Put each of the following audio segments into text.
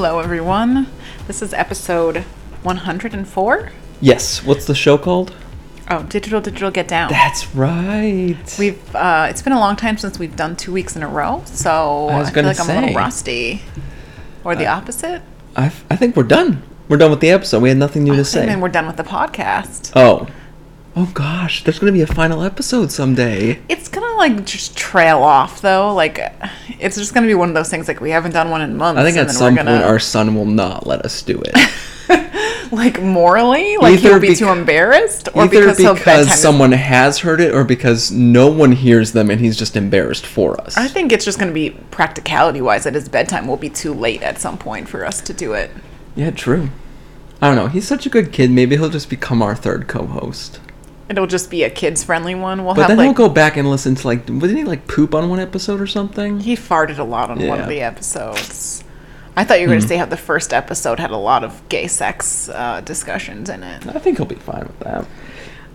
Hello, everyone. This is episode 104. Yes. What's the show called? Oh, Digital Digital Get Down. That's right. We've uh, it's been a long time since we've done two weeks in a row, so I was I, feel like I'm a little rusty. Or the opposite. I, I think we're done. We're done with the episode. We had nothing new to say. And we're done with the podcast. oh. Oh gosh, there's gonna be a final episode someday. It's gonna like just trail off though. Like it's just gonna be one of those things. Like we haven't done one in months. I think and at then some gonna, point our son will not let us do it. like morally, like Either he'll be bec- too embarrassed, or because, because someone has heard it or because no one hears them and he's just embarrassed for us. I think it's just gonna be practicality wise that his bedtime will be too late at some point for us to do it. yeah, true. I don't know. He's such a good kid. Maybe he'll just become our third co-host. It'll just be a kids friendly one. We'll But have then like he'll go back and listen to like, didn't he like poop on one episode or something? he farted a lot on one Yeah. Hmm. of the episodes. I thought you were going to say how the first episode had a lot of gay sex uh, discussions in it. I think he'll be fine with that.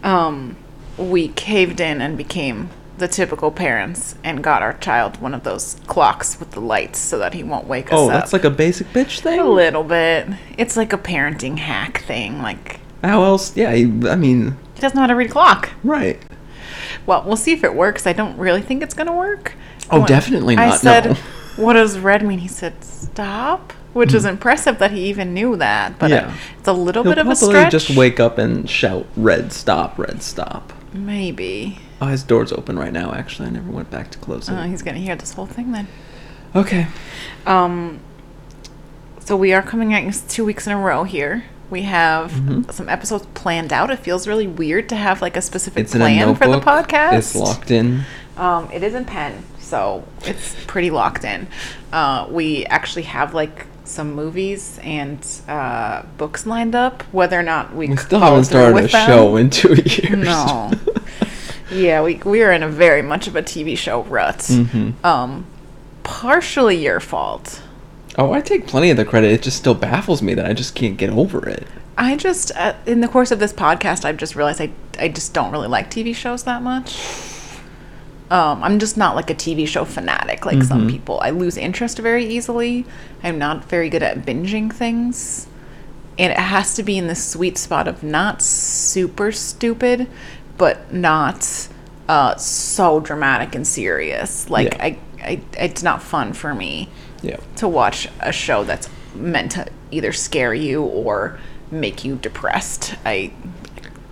Um, we caved in and became the typical parents and got our child one of those clocks with the lights so that he won't wake us Oh, up. that's like a basic bitch thing. a little bit. It's like a parenting hack thing. Like How else? Yeah, I mean, he doesn't know how to read a clock. right. Well, we'll see if it works. I don't really think it's gonna work. Oh, When definitely not. I said, no. "What does red mean?" He said, "Stop," which is impressive that he even knew that. But. Yeah. it's a little He'll bit of a stretch. just wake up and shout, "Red, stop! Red, stop!" Maybe. Oh, his door's open right now. Actually, I never went back to close it. Uh, he's gonna hear this whole thing then. okay. Um. So we are coming out two weeks in a row here. We have Mhm. some episodes planned out. It feels really weird to have like a specific It's in a plan for the podcast. It's locked in. Um, it is in pen, so it's pretty locked in. Uh, we actually have like some movies and uh, books lined up. Whether or not we, We still haven't started a them- show in two years. No. yeah, we we are in a very much of a TV show rut. Mhm. Um, partially your fault. Oh, I take plenty of the credit. It just still baffles me that I just can't get over it. I just, uh, in the course of this podcast, I've just realized I, I just don't really like TV shows that much. Um, I'm just not like a TV show fanatic like some Mhm. people. I lose interest very easily. I'm not very good at binging things. And it has to be in the sweet spot of not super stupid, but not uh, so dramatic and serious. Like, Yeah. I, I, it's not fun for me Yeah. to watch a show that's meant to either scare you or make you depressed. I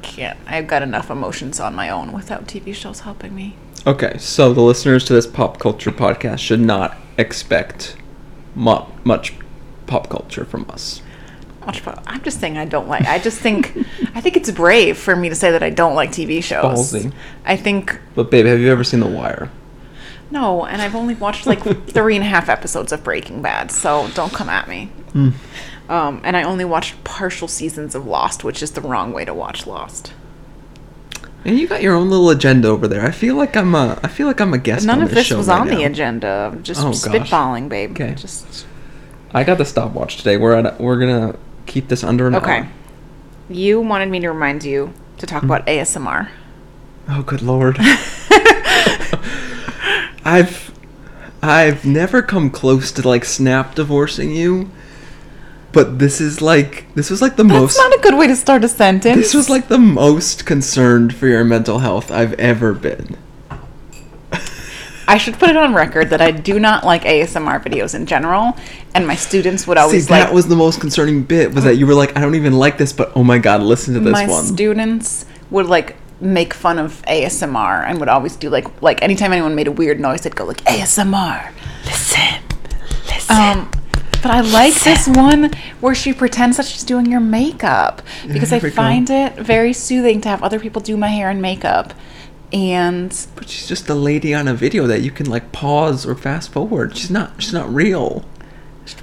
can't. I've got enough emotions on my own without TV shows helping me. Okay, so the listeners to this pop culture podcast should not expect mu- much pop culture from us. I'm just saying I don't like. I just think I think it's brave for me to say that I don't like TV shows. Ballsy. I think But babe, have you ever seen The Wire? No, and I've only watched like three and a half episodes of Breaking Bad, so don't come at me. Um, and I only watched partial seasons of Lost, which is the wrong way to watch Lost. And you got your own little agenda over there. I feel like I'm a I feel like I'm a guest. None on of this this was right on the agenda. Just Oh, spitballing, babe. Okay. Just I got the stopwatch today. We're at we're gonna keep this under an okay. hour. You wanted me to remind you to talk about ASMR. Oh, good lord. I've I've never come close to like snap divorcing you, but this is like this was like the That's most not a good way to start a sentence. this was like the most concerned for your mental health I've ever been. I should put it on record that I do not like ASMR videos in general, and my students would See, always that like was the most concerning bit was that you were like, I don't even like this, but oh my god, listen to this my one. students would like make fun of ASMR and would always do like like anytime anyone made a weird noise, they'd go like ASMR. Listen. Listen. Um, but I like this one where she pretends that she's doing your makeup because I we go. find it very soothing to have other people do my hair and makeup. And but she's just a lady on a video that you can like pause or fast forward. She's not she's not real.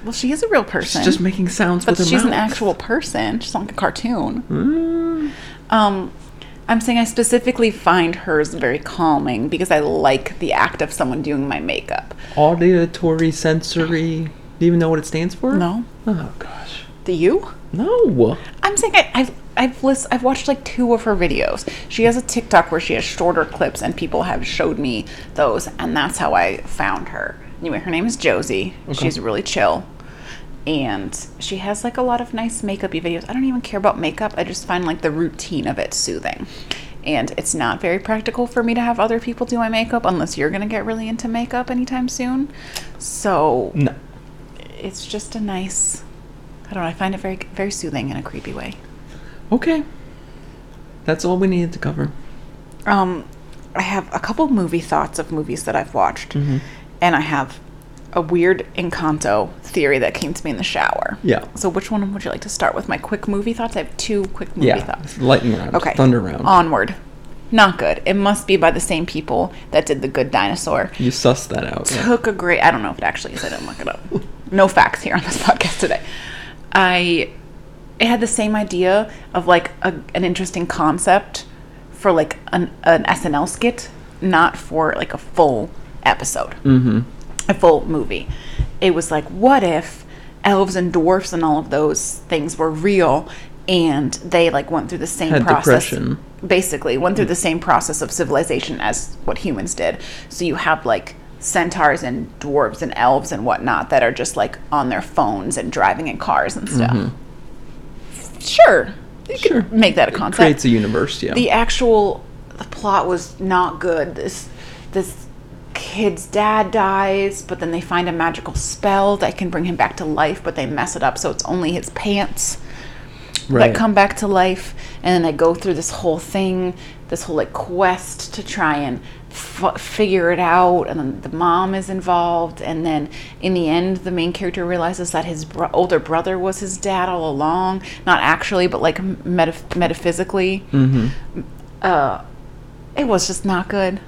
well, she is a real person. She's just making sounds but with her she's an actual person. She's not like a cartoon. Mm. Um, I'm saying I specifically find hers very calming because I like the act of someone doing my makeup. Auditory sensory. Do you even know what it stands for? No, Oh gosh. do you? No. I'm saying I, I've I've list, I've watched like two of her videos. She has a TikTok where she has shorter clips, and people have showed me those, and that's how I found her. Anyway, her name is Josie. Okay. She's really chill, and she has like a lot of nice makeup videos. I don't even care about makeup. I just find like the routine of it soothing. And it's not very practical for me to have other people do my makeup unless you're going to get really into makeup anytime soon. So No. it's just a nice I don't know, I find it very very soothing in a creepy way. Okay. That's all we needed to cover. Um, I have a couple movie thoughts of movies that I've watched, Mm-hmm. and I have a weird Encanto theory that came to me in the shower. Yeah. So, which one would you like to start with? My quick movie thoughts. I have two quick movie Yeah. thoughts. Lightning round. Okay. Thunder round. Onward. Not good. It must be by the same people that did The Good Dinosaur. You sussed that out. yeah. Took a great. I don't know if it actually is. I didn't look it up. No facts here on this podcast today. I. It had the same idea of like a, an interesting concept for like an, an SNL skit, not for like a full episode, mm-hmm. Full movie. It was like, what if elves and dwarfs and all of those things were real, and they like went through the same Had process depression. basically went through the same process of civilization as what humans did. So you have like centaurs and dwarves and elves and whatnot that are just like on their phones and driving in cars and stuff. Mm-hmm. Sure, you could make that a It concept. creates a universe, yeah. the actual the plot was not good. This this kid's dad dies, but then they find a magical spell that can bring him back to life, but they mess it up so it's only his pants right. that come back to life and then they go through this whole thing this whole like quest to try and f- figure it out and then the mom is involved and then in the end the main character realizes that his bro- older brother was his dad all along not actually but like metaph- metaphysically. Uh, it was just not good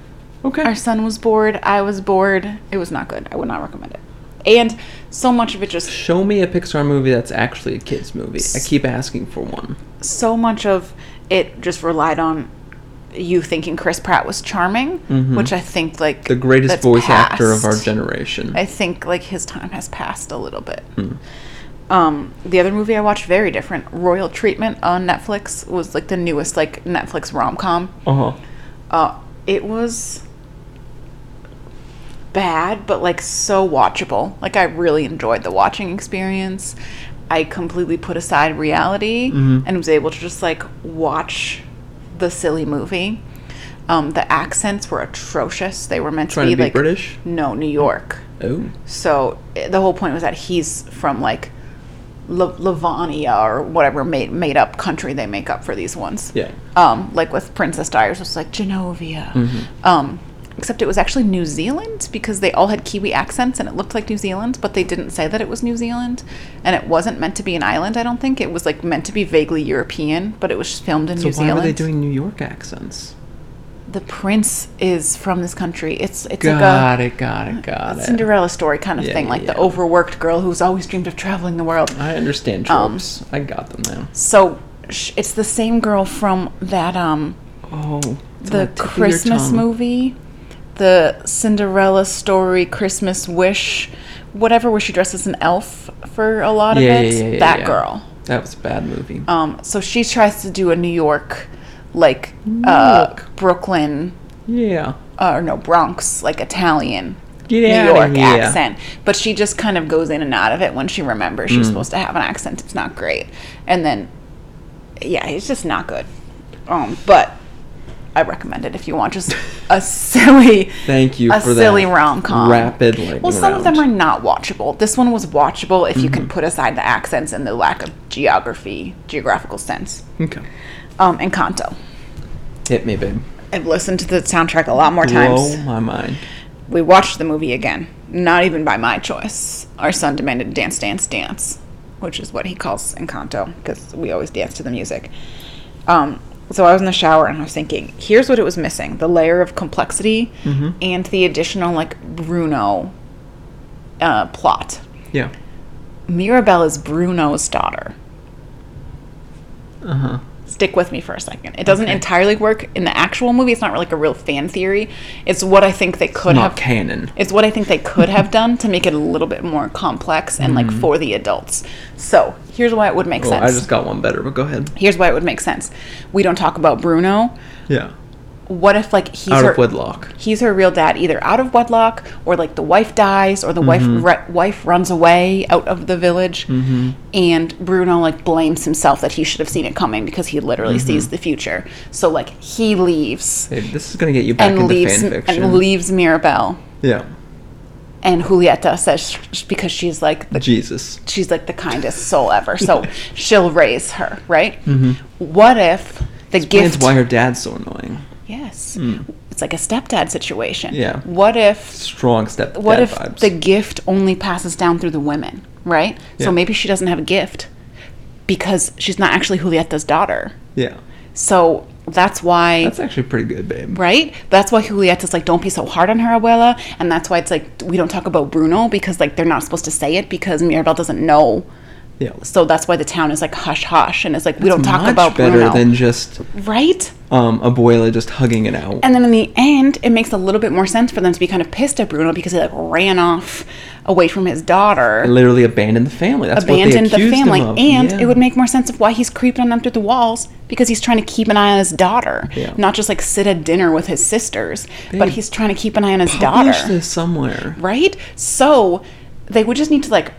okay. our son was bored i was bored it was not good i would not recommend it and so much of it just Show me a Pixar movie that's actually a kids movie. I keep asking for one. so much of it just relied on you thinking Chris Pratt was charming, which I think like Mm-hmm. The greatest voice actor of our generation. I think like his time has passed a little bit. Hmm. Um, the other movie I watched very different. Royal Treatment on Netflix was like the newest like Netflix rom com. Uh huh. Uh, it was bad, but like so watchable. Like I really enjoyed the watching experience. I completely put aside reality Mm-hmm. and was able to just like watch the silly movie. Um, the accents were atrocious. They were meant to to be be like British? No, New York. Oh. So eh, the whole point was that he's from like La- Lavania or whatever made made up country they make up for these ones. Yeah. Um, like with Princess Diaries, it was like Genovia. Mm-hmm. Um, except it was actually New Zealand because they all had Kiwi accents and it looked like New Zealand, but they didn't say that it was New Zealand, and it wasn't meant to be an island. I don't think it was like meant to be vaguely European, but it was filmed in So New why Zealand. were they doing New York accents? the prince is from this country. It's it's Got like a it. Got it. Got it. Cinderella story kind of Yeah, thing, yeah, like the overworked girl who's always dreamed of traveling the world. I understand Um, tropes. I got them now. So sh- it's the same girl from that um Oh. the tip of your Christmas movie, the Cinderella story, Christmas Wish, whatever, where she dresses an elf for a lot of Yeah, it. yeah, yeah, yeah, that girl. That was a bad movie. Um, so she tries to do a New York, like uh, York. Brooklyn, yeah. uh, or no Bronx, like Italian. Get New York accent, but she just kind of goes in and out of it when she remembers Mm. she's supposed to have an accent. It's not great, and then, yeah, it's just not good. Um, but I recommend it if you want just a silly, Thank you a for silly rom com. rapid lightning Well, some of them are not watchable. This one was watchable if you Mm-hmm. can put aside the accents and the lack of geography, geographical sense. Okay. Um, Encanto. Hit me, babe. I've listened to the soundtrack a lot more Blow times. my mind. We watched the movie again, not even by my choice. Our son demanded dance, dance, dance, which is what he calls Encanto because we always dance to the music. Um, so I was in the shower and I was thinking, here's what it was missing: the layer of complexity and the additional like Bruno uh, plot. Yeah. Mirabel is Bruno's daughter. Uh huh. Stick with me for a second. It doesn't Okay. entirely work in the actual movie. It's not really like a real fan theory. It's what I think they could Not have canon. It's what I think they could have done to make it a little bit more complex and like mm-hmm. for the adults. So here's why it would make Well, sense. I just got one better, but go ahead. here's why it would make sense. We don't talk about Bruno. Yeah. What if like he's Out her of wedlock. he's her real dad, either out of wedlock or like the wife dies or the Mm-hmm. wife re- wife runs away out of the village, Mm-hmm. and Bruno like blames himself that he should have seen it coming because he literally Mm-hmm. sees the future. So like he leaves Hey, this is gonna get you back and into leaves fan fiction. and leaves Mirabel, yeah, and Julieta says sh- because she's like the Jesus. she's like the kindest soul ever, so she'll raise her, right? What if the That's gift? why her dad's so annoying. Yes, hmm. it's like a stepdad situation. Yeah. What if Strong step. what if vibes. the gift only passes down through the women, right? Yeah. So maybe she doesn't have a gift because she's not actually Julieta's daughter. yeah, So that's why that's actually pretty good, babe. right? That's why Julieta's like, don't be so hard on her abuela, and that's why it's like we don't talk about Bruno because like they're not supposed to say it because Mirabel doesn't know. Yeah, So that's why the town is like hush hush, and it's like we don't talk Much about better Bruno, than just right? um abuela just hugging it out. And then in the end, it makes a little bit more sense for them to be kind of pissed at Bruno because he like ran off away from his daughter. literally abandoned the family. That's abandoned what they the family him of. and Yeah. it would make more sense of why he's creeping on them through the walls because he's trying to keep an eye on his daughter Yeah. not just like sit at dinner with his sisters but he's trying to keep an eye on his daughter this somewhere. right so they would just need to like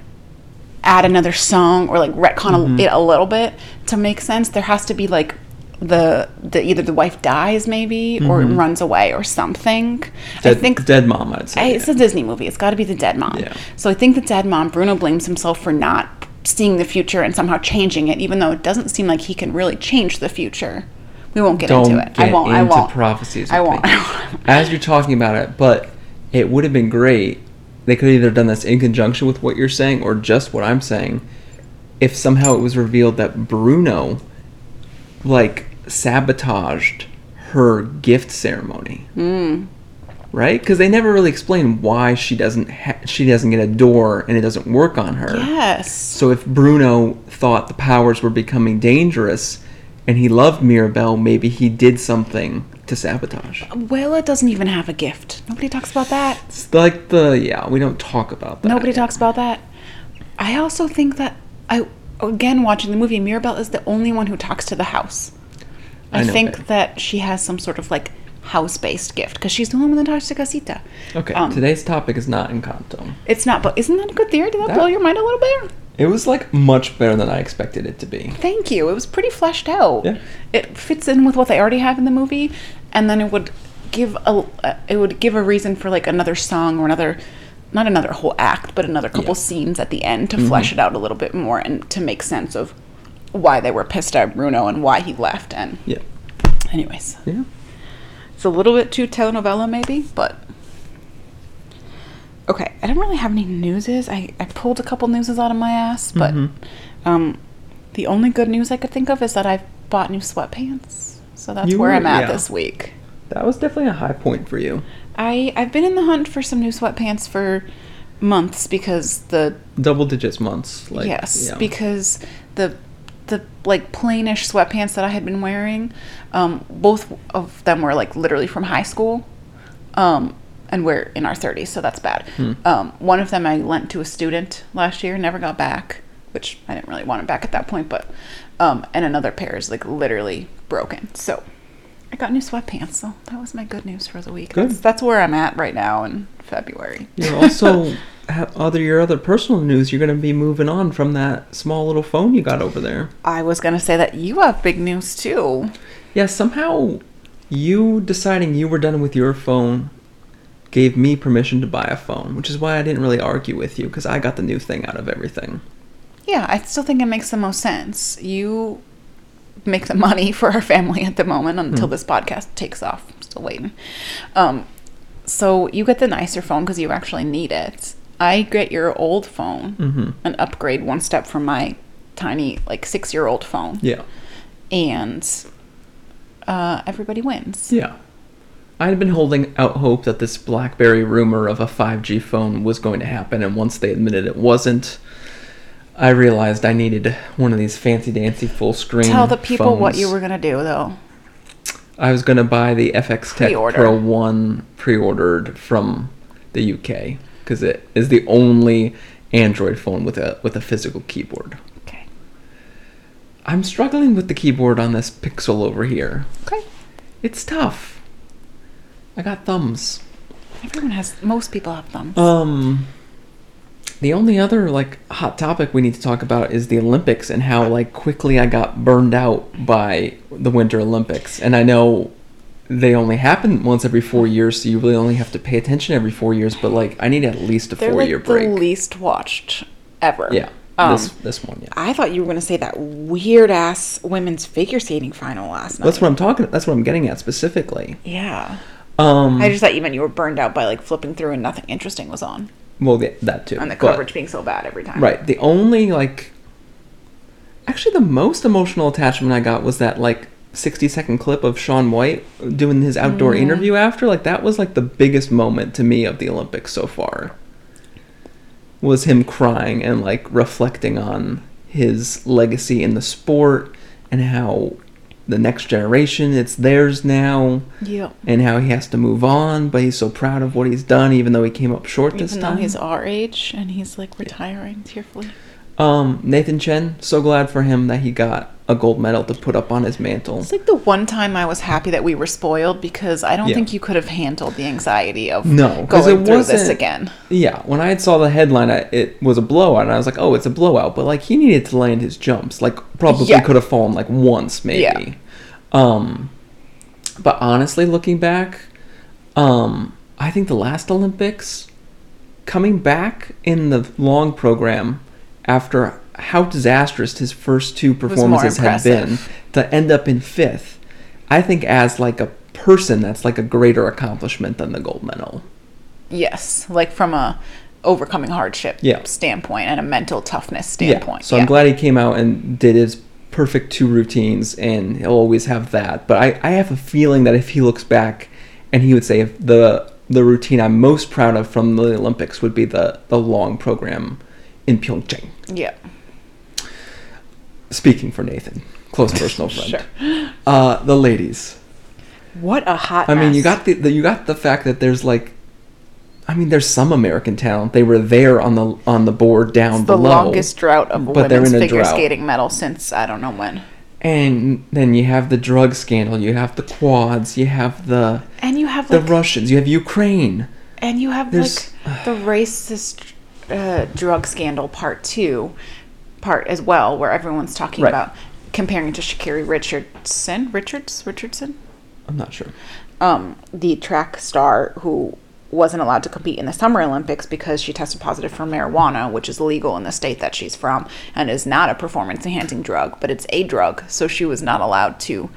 add another song or like retcon Mm-hmm. it a little bit to make sense there has to be like the, the either the wife dies maybe or runs away or something i Mm-hmm. Think dead mom. I'd say. Hey, it's a Disney movie. It's got to be the dead mom. Yeah. So I think the dead mom, Bruno blames himself for not seeing the future and somehow changing it, even though it doesn't seem like he can really change the future. We won't get Don't into it. get I won't. I won't. prophecies. I with won't. As you're talking about it, but it would have been great. They could have either done this in conjunction with what you're saying or just what I'm saying. If somehow it was revealed that Bruno, like, sabotaged her gift ceremony. Mm. Right? Because they never really explain why she doesn't ha- she doesn't get a door and it doesn't work on her. Yes. So if Bruno thought the powers were becoming dangerous and he loved Mirabel, maybe he did something to sabotage. Willa doesn't even have a gift. Nobody talks about that. It's like the yeah, we don't talk about that. Nobody talks about that. I also think that I again watching the movie, Mirabel is the only one who talks to the house. I, I know think that. that she has some sort of like house-based gift because she's the one that talks to Casita. Okay, Um, today's topic is not in Encanto. It's not, but isn't that a good theory? Did that, That- blow your mind a little bit? It was like much better than I expected it to be. Thank you. It was pretty fleshed out. Yeah. It fits in with what they already have in the movie, and then it would give a uh, it would give a reason for like another song or another, not another whole act, but another couple Yeah. scenes at the end to flesh it out a little bit more and to make sense of why they were pissed at Bruno and why he left. And Yeah. anyways, Yeah. it's a little bit too telenovela maybe, but. Okay, I don't really have any newses. I, I pulled a couple newses out of my ass, but Mhm. um, the only good news I could think of is that I've bought new sweatpants. So that's You where were- I'm at yeah. this week. That was definitely a high point for you. I I've been in the hunt for some new sweatpants for months because the Double digits months. Like yes yeah. because the the like plainish sweatpants that I had been wearing, um, both of them were like literally from high school, um, and we're in our 30s, so that's bad. Hmm. Um, one of them I lent to a student last year, never got back, which I didn't really want it back at that point, but um, and another pair is like literally broken. So I got new sweatpants, so that was my good news for the week. Good. That's, that's where I'm at right now in February. You're also have other your other personal news. You're going to be moving on from that small little phone you got over there. I was gonna say that you have big news too. Yeah, somehow you deciding you were done with your phone gave me permission to buy a phone, which is why I didn't really argue with you because I got the new thing out of everything. Yeah, I still think it makes the most sense. You make the money for our family at the moment until this podcast takes off. I'm still waiting. Um, so you get the nicer phone because you actually need it. I get your old phone Mm-hmm. and upgrade one step from my tiny, like six year old phone. Yeah. And uh, everybody wins. Yeah. I had been holding out hope that this BlackBerry rumor of a 5G phone was going to happen, and once they admitted it wasn't, I realized I needed one of these fancy dancy full screen. Tell the people what you were going to do, though. I was gonna buy the F(x)tec Pre-order. Pro One pre-ordered from the UK because it is the only Android phone with a with a physical keyboard. Okay. I'm struggling with the keyboard on this Pixel over here. Okay. It's tough. I got thumbs. Everyone has. Most people have thumbs. Um, the only other like hot topic we need to talk about is the Olympics and how like quickly I got burned out by the Winter Olympics. And I know they only happen once every four years, so you really only have to pay attention every four years. But like, I need at least a They're four like year the break. least watched ever. yeah, Um, this this one. Yeah, I thought you were going to say that weird ass women's figure skating final last night. that's what I'm talking. That's what I'm getting at specifically. Yeah. Um, I just thought you meant you were burned out by like flipping through and nothing interesting was on. well, yeah, that too. And the but- coverage being so bad every time. Right. The only like actually the most emotional attachment I got was that like 60 second clip of Shaun White doing his outdoor interview after like that was like the biggest moment to me of the Olympics so far. Was him crying and like reflecting on his legacy in the sport and how the next generation it's theirs now Yeah. and how he has to move on but he's so proud of what he's done even though he came up short this Even though time. he's our age and he's like retiring tearfully. Um, Nathan Chen, so glad for him that he got a gold medal to put up on his mantle. It's like the one time I was happy that we were spoiled because I don't Yeah. think you could have handled the anxiety of No, going it through this again. Yeah, when I saw the headline, I, it was a blowout, and I was like, "Oh, it's a blowout." But like, he needed to land his jumps. Like, probably Yeah. could have fallen like once, maybe. Yeah. Um, but honestly, looking back, um, I think the last Olympics, coming back in the long program after how disastrous his first two performances had been, to end up in fifth, I think as like a person, that's like a greater accomplishment than the gold medal. Yes, like from a overcoming hardship Yeah. standpoint and a mental toughness standpoint. Yeah. So I'm glad he came out and did his perfect two routines, and he'll always have that. But I, I have a feeling that if he looks back, and he would say if the the routine I'm most proud of from the Olympics would be the the long program in Pyeongchang. Yeah. Speaking for Nathan, close personal friend. Sure. Uh, the ladies. What a hot I mean, you got the, the you got the fact that there's like, I mean, there's some American talent. They were there on the on the board down It's the below. longest drought of but women's figure drought. skating medal since I don't know when. And then you have the drug scandal. You have the quads. You have the And you have the like Russians. You have Ukraine. And you have There's- like the racist uh, drug scandal part two, part as well, where everyone's talking Right. about comparing to Sha'Carri Richardson, Richards, Richardson, I'm not sure. um, the track star who wasn't allowed to compete in the Summer Olympics because she tested positive for marijuana, which is legal in the state that she's from and is not a performance enhancing drug, but it's a drug, so she was not allowed to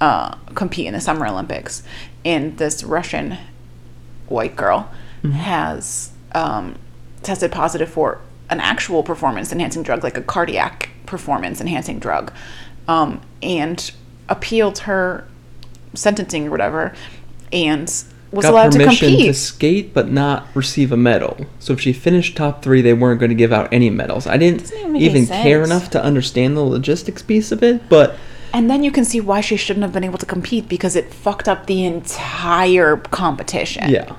uh, compete in the Summer Olympics. And this Russian white girl has um, tested positive for an actual performance enhancing drug, like a cardiac performance enhancing drug, um, and appealed her sentencing or whatever, and was Got allowed to permission to, compete. skate but not receive a medal. So if she finished top three, they weren't going to give out any medals. I didn't even even care enough to understand the logistics piece of it. But and then you can see why she shouldn't have been able to compete because it fucked up the entire competition. yeah,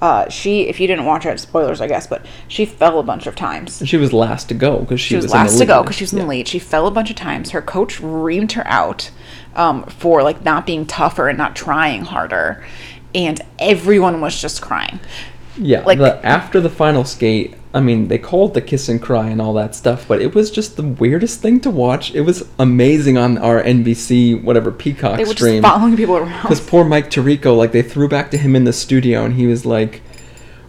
Uh, she, if you didn't watch it, spoilers, I guess, but she fell a bunch of times. she was last to go because she, She was, in last to go because she was in Yeah. the lead. She fell a bunch of times. Her coach reamed her out um, for like not being tougher and not trying harder, and everyone was just crying. Yeah, Like- the, after the final skate, I mean, they called the kiss and cry and all that stuff, but it was just the weirdest thing to watch. It was amazing on our NBC, whatever Peacock They were stream. just following people around. Because poor Mike Tirico, like they threw back to him in the studio, and he was like,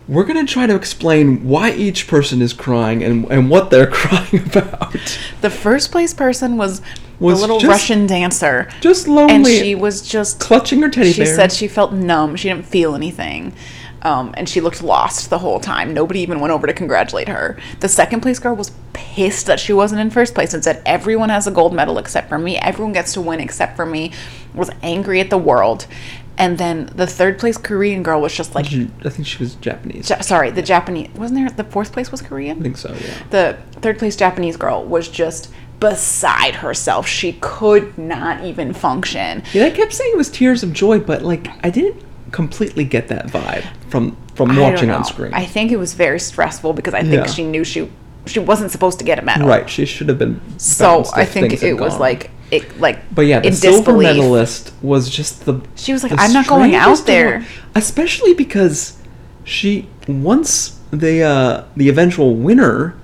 "We're gonna try to explain why each person is crying and and what they're crying about." The first place person was, Was the little just- Russian dancer, Just lonely, and she was just clutching her teddy she bear. said she felt numb. She didn't feel anything. Um, and she looked lost the whole time. Nobody even went over to congratulate her. The second place girl was pissed that she wasn't in first place and said, Everyone has a gold medal except for me. Everyone gets to win except for me. Was angry at the world. And then the third place Korean girl was just like, I think she was Japanese. Ja- sorry, the Japanese, wasn't there, the fourth place was Korean? I think so. Yeah. the third place Japanese girl was just beside herself. She could not even function. Yeah, I kept saying it was tears of joy, but like I didn't completely get that vibe from from watching on screen. I think it was very stressful because I think Yeah. she knew she she wasn't supposed to get a medal. right, she should have been. So I think it was gone. like it, like But yeah, the silver disbelief. medalist was just the. She was like, the "I'm not going out there." especially because she once the uh, the eventual winner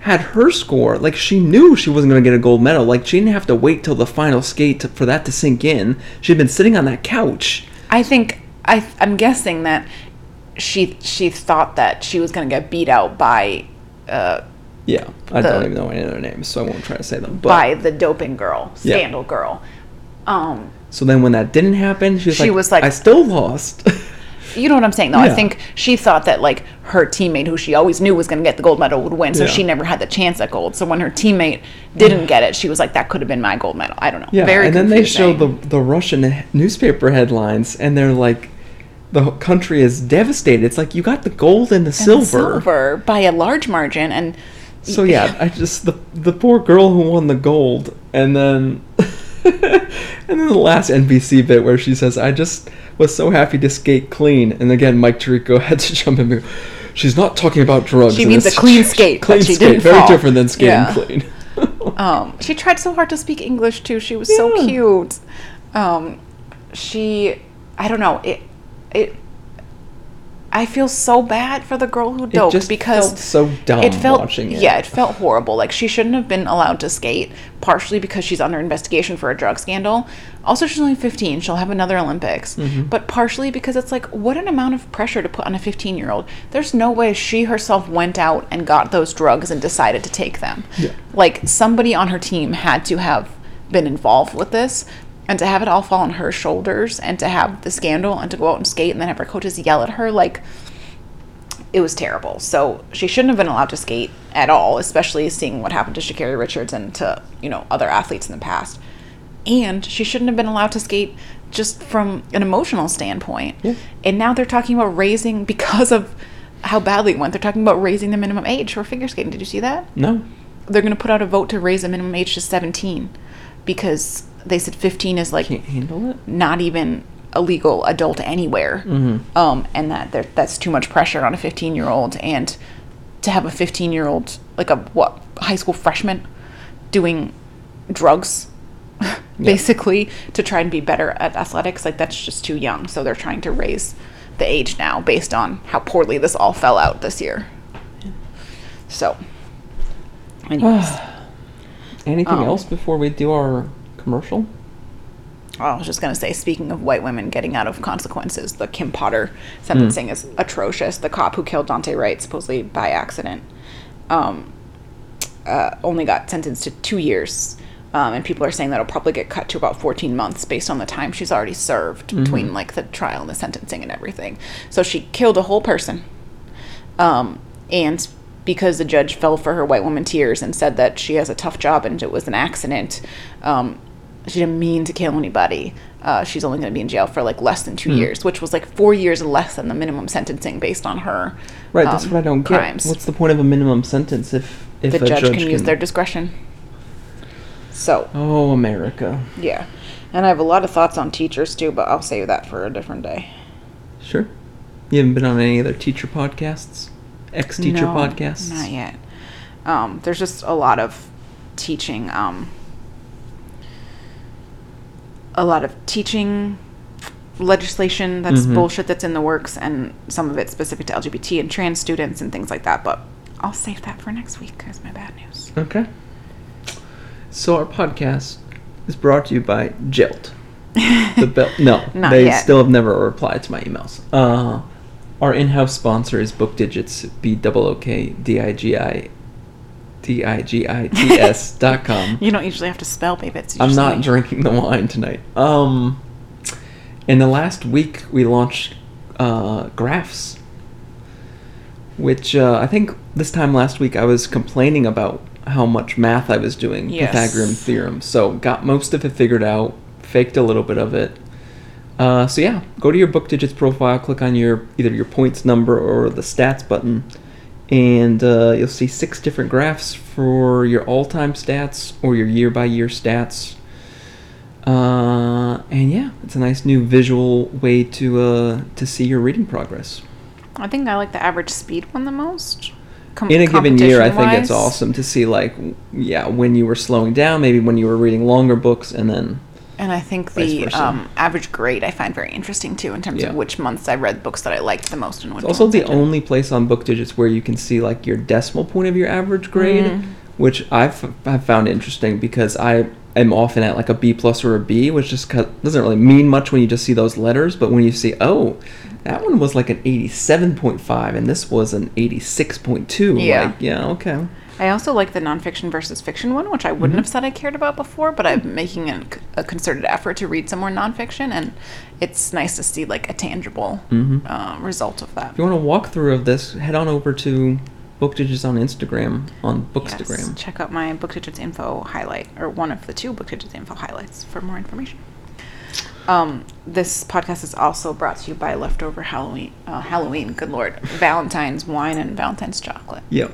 had her score. Like she knew she wasn't going to get a gold medal. Like she didn't have to wait till the final skate to, for that to sink in. She'd been sitting on that couch. I think I I'm guessing that she she thought that she was gonna get beat out by uh, Yeah, I The- don't even know any of their names, so I won't try to say them. But by the doping girl, Yeah. scandal girl. Um, so then when that didn't happen, she was She like, was like- I still lost. you know what I'm saying though. I think she thought that like her teammate, who she always knew was going to get the gold medal, would win. So Yeah. she never had the chance at gold. So when her teammate didn't get it, she was like, "That could have been my gold medal." I don't know. Yeah, Very and then they show the the Russian newspaper headlines, and they're like, the country is devastated. It's like you got the gold and the And silver. silver by a large margin, and So yeah, I just the the poor girl who won the gold, and then and then the last NBC bit where she says, "I just was so happy to skate clean," and again Mike Tirico had to jump in. She's not talking about drugs. She means a clean situation." skate, but Clean she skate, didn't very fall. different than skating Yeah. clean. Um, she tried so hard to speak English too. She was so cute. Um, she, I don't know it. It. I feel so bad for the girl who doped just because felt so dumb it felt, watching it. Yeah, it felt horrible. Like she shouldn't have been allowed to skate. Partially because she's under investigation for a drug scandal. Also, she's only 15. She'll have another Olympics. Mm-hmm. But partially because it's like, what an amount of pressure to put on a 15 year old. There's no way she herself went out and got those drugs and decided to take them. Yeah. Like somebody on her team had to have been involved with this. And to have it all fall on her shoulders and to have the scandal and to go out and skate and then have her coaches yell at her, like, it was terrible. So she shouldn't have been allowed to skate at all, especially seeing what happened to Sha'Carri Richards and to, you know, other athletes in the past. And she shouldn't have been allowed to skate just from an emotional standpoint. Yeah. And now they're talking about raising because of how badly it went. They're talking about raising the minimum age for figure skating. Did you see that? no, They're going to put out a vote to raise the minimum age to 17 because they said 15 is like can't handle it. not even a legal adult anywhere, Mm-hmm. um, and that there, that's too much pressure on a 15 year old, and to have a 15 year old like a what high school freshman doing drugs, basically to try and be better at athletics, like that's just too young. So they're trying to raise the age now based on how poorly this all fell out this year. So, anyways. Anything Um, else before we do our commercial? I was just gonna say, speaking of white women getting out of consequences, the Kim Potter sentencing is atrocious. The cop who killed Daunte Wright, supposedly by accident, um, uh, only got sentenced to two years. Um, and people are saying that'll probably get cut to about 14 months based on the time she's already served between like the trial and the sentencing and everything. So she killed a whole person. Um, and because the judge fell for her white woman tears and said that she has a tough job and it was an accident, um, she didn't mean to kill anybody. Uh, she's only going to be in jail for like less than two years, which was like four years less than the minimum sentencing based on her. Right, that's um, what I don't crimes. get. What's the point of a minimum sentence if if the a judge, can use their discretion. So Oh, America. yeah, and I have a lot of thoughts on teachers too, but I'll save that for a different day. Sure. You haven't been on any other teacher podcasts? Ex teacher No, podcasts? Not yet. Um, there's just a lot of teaching. Um, a lot of teaching legislation that's Mhm. bullshit that's in the works, and some of it specific to LGBT and trans students and things like that. But I'll save that for next week. As my bad news. Okay. So our podcast is brought to you by Jilt. The bel- no, Not they yet. still have never replied to my emails. Uh, our in-house sponsor is Book Digits, B O O K D I G I D I G I T S dot com. You don't usually have to spell babies. I'm not drinking the wine tonight. Um, in the last week, we launched uh, graphs, which uh, I think this time last week I was complaining about how much math I was doing, Yes. Pythagorean theorem. So got most of it figured out, faked a little bit of it. Uh, so yeah, go to your book digits profile, click on your either your points number or the stats button, and uh, you'll see six different graphs for your all-time stats or your year-by-year stats. Uh, and yeah, it's a nice new visual way to uh, to see your reading progress. I think I like the average speed one the most. com- in a given year, I think it's awesome to see like yeah when you were slowing down, maybe when you were reading longer books, and then And I think the um, average grade I find very interesting too, in terms Yeah. of which months I read books that I liked the most and which it's also the only place on Book Digits where you can see like your decimal point of your average grade, Mm-hmm. which I've I've found interesting because I am often at like a B plus or a B, which just doesn't really mean much when you just see those letters, but when you see oh. That one was like an 87.5 and this was an 86.2. Yeah. Like, yeah, okay. I also like the nonfiction versus fiction one, which I wouldn't Mm-hmm. have said I cared about before, but I'm making a, a concerted effort to read some more nonfiction, and it's nice to see like a tangible Mm-hmm. uh, result of that. If you want a walkthrough of this, head on over to Book Digits on Instagram on Yes, Bookstagram. check out my Book Digits info highlight, or one of the two Book Digits info highlights for more information. Um, this podcast is also brought to you by Leftover Halloween, uh, Halloween, good lord, Valentine's wine and Valentine's chocolate, Yep.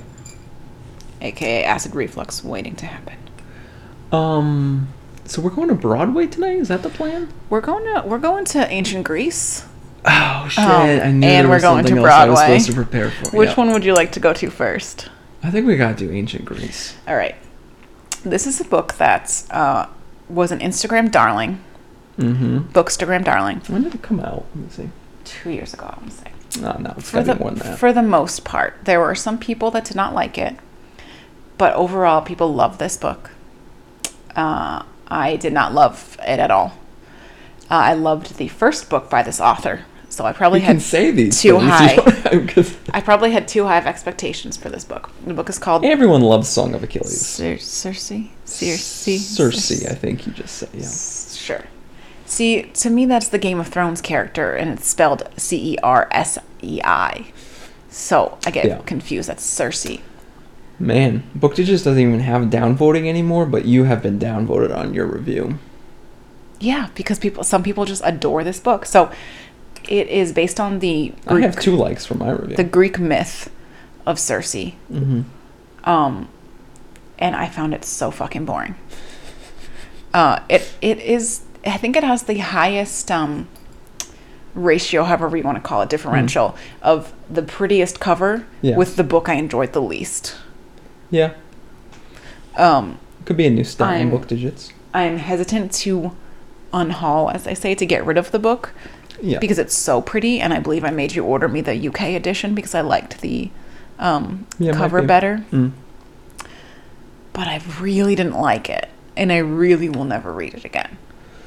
Aka acid reflux waiting to happen. Um. So we're going to Broadway tonight. Is that the plan? We're going to we're going to ancient Greece. Oh shit! Um, I knew and there we're was going to something else I was Broadway. supposed to prepare for. Which Yeah. one would you like to go to first? I think we gotta do Ancient Greece. All right. This is a book that uh, was an Instagram darling, Mm-hmm. Bookstagram darling, When did it come out? Let me see. two years ago, I want to say. Oh no, it's For the, more than that. for the most part, there were some people that did not like it, but overall, people love this book. Uh, I did not love it at all. Uh, I loved the first book by this author, so I probably you had can say these too things. high. You don't have- 'cause I probably had too high of expectations for this book. The book is called everyone loves Song of Achilles. Cir- Circe. Circe. Cersei, I think you just said. Yeah. Sure. See, to me, that's the Game of Thrones character, and it's spelled C E R S E I. So I get Yeah. confused. That's Cersei. Man, Book Digits doesn't even have downvoting anymore, but you have been downvoted on your review. Yeah, because people, some people just adore this book. So it is based on the I have two likes for my review. the Greek myth of Circe. mm-hmm. Um, and I found it so fucking boring. Uh, it it is. I think it has the highest um, ratio, however you want to call it, differential of the prettiest cover with the book I enjoyed the least. Yeah, Um, could be a new style in I'm- Book Digits. I'm hesitant to unhaul, as I say, to get rid of the book Yeah, because it's so pretty, and I believe I made you order me the UK edition because I liked the um, Yeah, might cover be. better. Mm. but I really didn't like it, and I really will never read it again.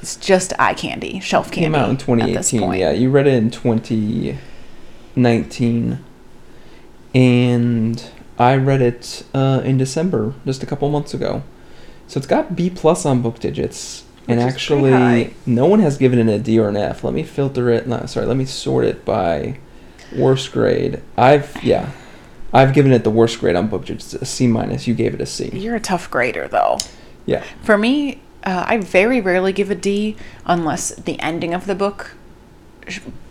It's just eye candy, shelf candy. came out in at this 2018. point. Yeah, you read it in 2019, and I read it uh, in December, just a couple months ago. So it's got B plus on Book Digits, and Which pretty actually, no one has given it a D or an F. Let me filter it. No, sorry, let me sort it by worst grade. I've yeah, I've given it the worst grade on Book Digits, a C minus. You gave it a C. You're a tough grader, though. Yeah. For me, uh, I very rarely give a D unless the ending of the book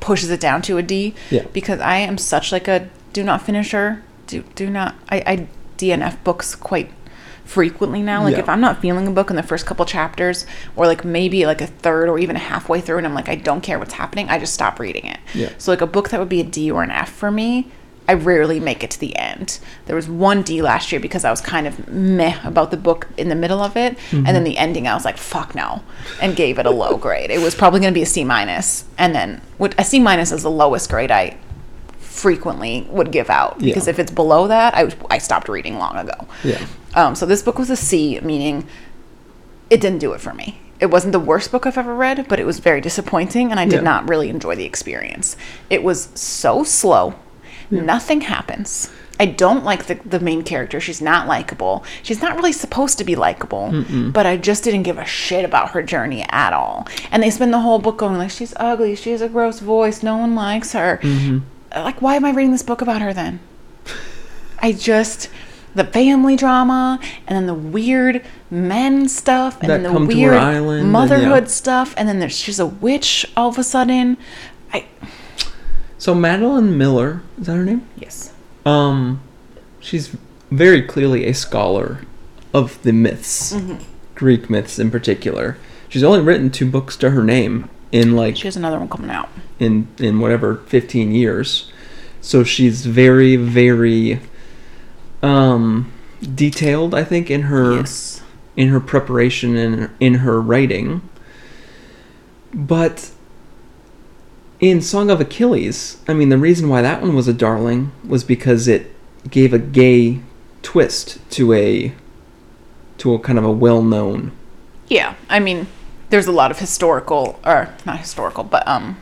pushes it down to a D. Yeah. Because I am such like a do not finisher. Do do not. I, I DNF books quite frequently now. Like Yeah. if I'm not feeling a book in the first couple chapters, or like maybe like a third or even halfway through, and I'm like I don't care what's happening, I just stop reading it. Yeah. So like a book that would be a D or an F for me. I rarely make it to the end. There was one D last year because I was kind of meh about the book in the middle of it, and then mm-hmm. the ending I was like, "Fuck no," and gave it a low grade. It was probably going to be a C minus, and then what a C minus is the lowest grade I frequently would give out because if it's below that, I I stopped reading long ago. Yeah. Um, so this book was a C, meaning it didn't do it for me. It wasn't the worst book I've ever read, but it was very disappointing, and I did Yeah. not really enjoy the experience. It was so slow. Nothing happens. I don't like the, the main character. She's not likable. She's not really supposed to be likable, but I just didn't give a shit about her journey at all. And they spend the whole book going like, she's ugly, she has a gross voice, no one likes her. Like, why am I reading this book about her then? I just the family drama and then the weird men stuff and That then the weird island and motherhood yeah. stuff and then there's she's a witch all of a sudden. I So Madeline Miller is that her name? yes. Um, she's very clearly a scholar of the myths, Mm-hmm. Greek myths in particular. She's only written two books to her name in like She has another one coming out. In in whatever 15 years. So she's very very um, detailed. I think in her Yes. in her preparation and in her writing. But in Song of Achilles, I mean, the reason why that one was a darling was because it gave a gay twist to a to a kind of a well-known. Yeah, I mean, there's a lot of historical, or not historical, but um,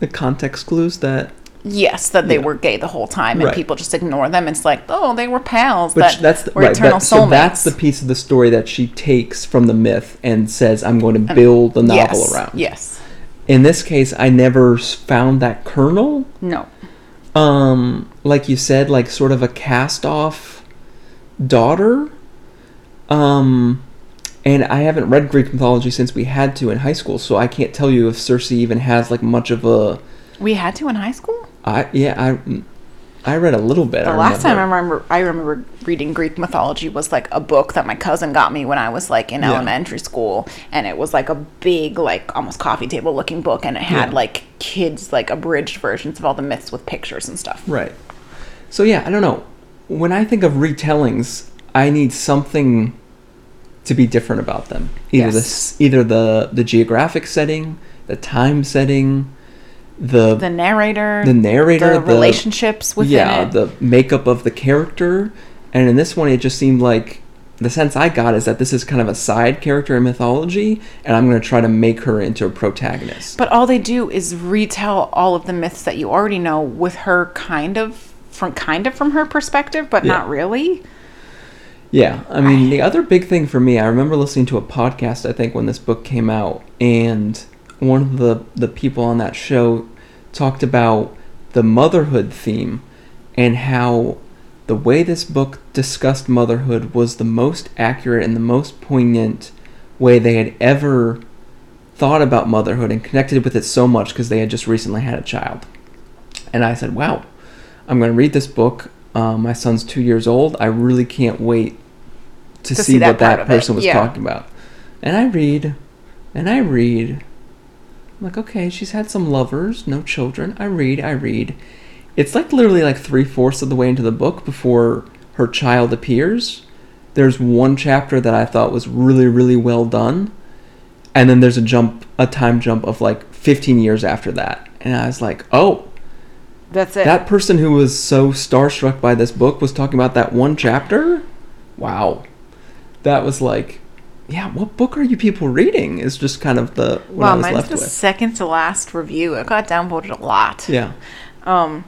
The context clues that, yes, that they Yeah. were gay the whole time, and Right. people just ignore them. It's like, oh, they were pals. but that that's the, were right. eternal But, so that's the piece of the story that she takes from the myth and says, "I'm going to build the novel yes, around." Yes. In this case, I never found that kernel. No. um like you said like sort of a cast off daughter um and i haven't read greek mythology since we had to in high school so i can't tell you if circe even has like much of a We had to in high school. i yeah i i read a little bit The I last time I remember. remember, I remember reading Greek mythology was like a book that my cousin got me when I was like in Yeah. elementary school, and it was like a big, like almost coffee table looking book, and it had Yeah. like kids like abridged versions of all the myths with pictures and stuff. right so yeah i don't know when i think of retellings i need something to be different about them either Yes. this either the the geographic setting the time setting the The narrator, the narrator, the, relationships within yeah, it. the makeup of the character, and in this one, it just seemed like the sense I got is that this is kind of a side character in mythology, and I'm going to try to make her into a protagonist. But all they do is retell all of the myths that you already know with her kind of from kind of from her perspective, but Yeah. not really. Yeah, I mean, the other big thing for me, I remember listening to a podcast, I think, when this book came out, and one of the, the people on that show talked about the motherhood theme and how the way this book discussed motherhood was the most accurate and the most poignant way they had ever thought about motherhood and connected with it so much because they had just recently had a child. And I said, wow, I'm going to read this book. Um, my son's two years old. I really can't wait to, To see, see that what that part person was yeah. talking about. And I read, and I read. I'm like, okay, she's had some lovers, no children. I read, I read. It's like literally like three fourths of the way into the book before her child appears. There's one chapter that I thought was really, really well done. And then there's a jump, a time jump of like 15 years after that. And I was like, oh, That's it. that person who was so starstruck by this book was talking about that one chapter? Wow. That was like, yeah, what book are you people reading? Is just kind of the what I wow, was mine's left the with. second to last review. It got downvoted a lot. Yeah. Um,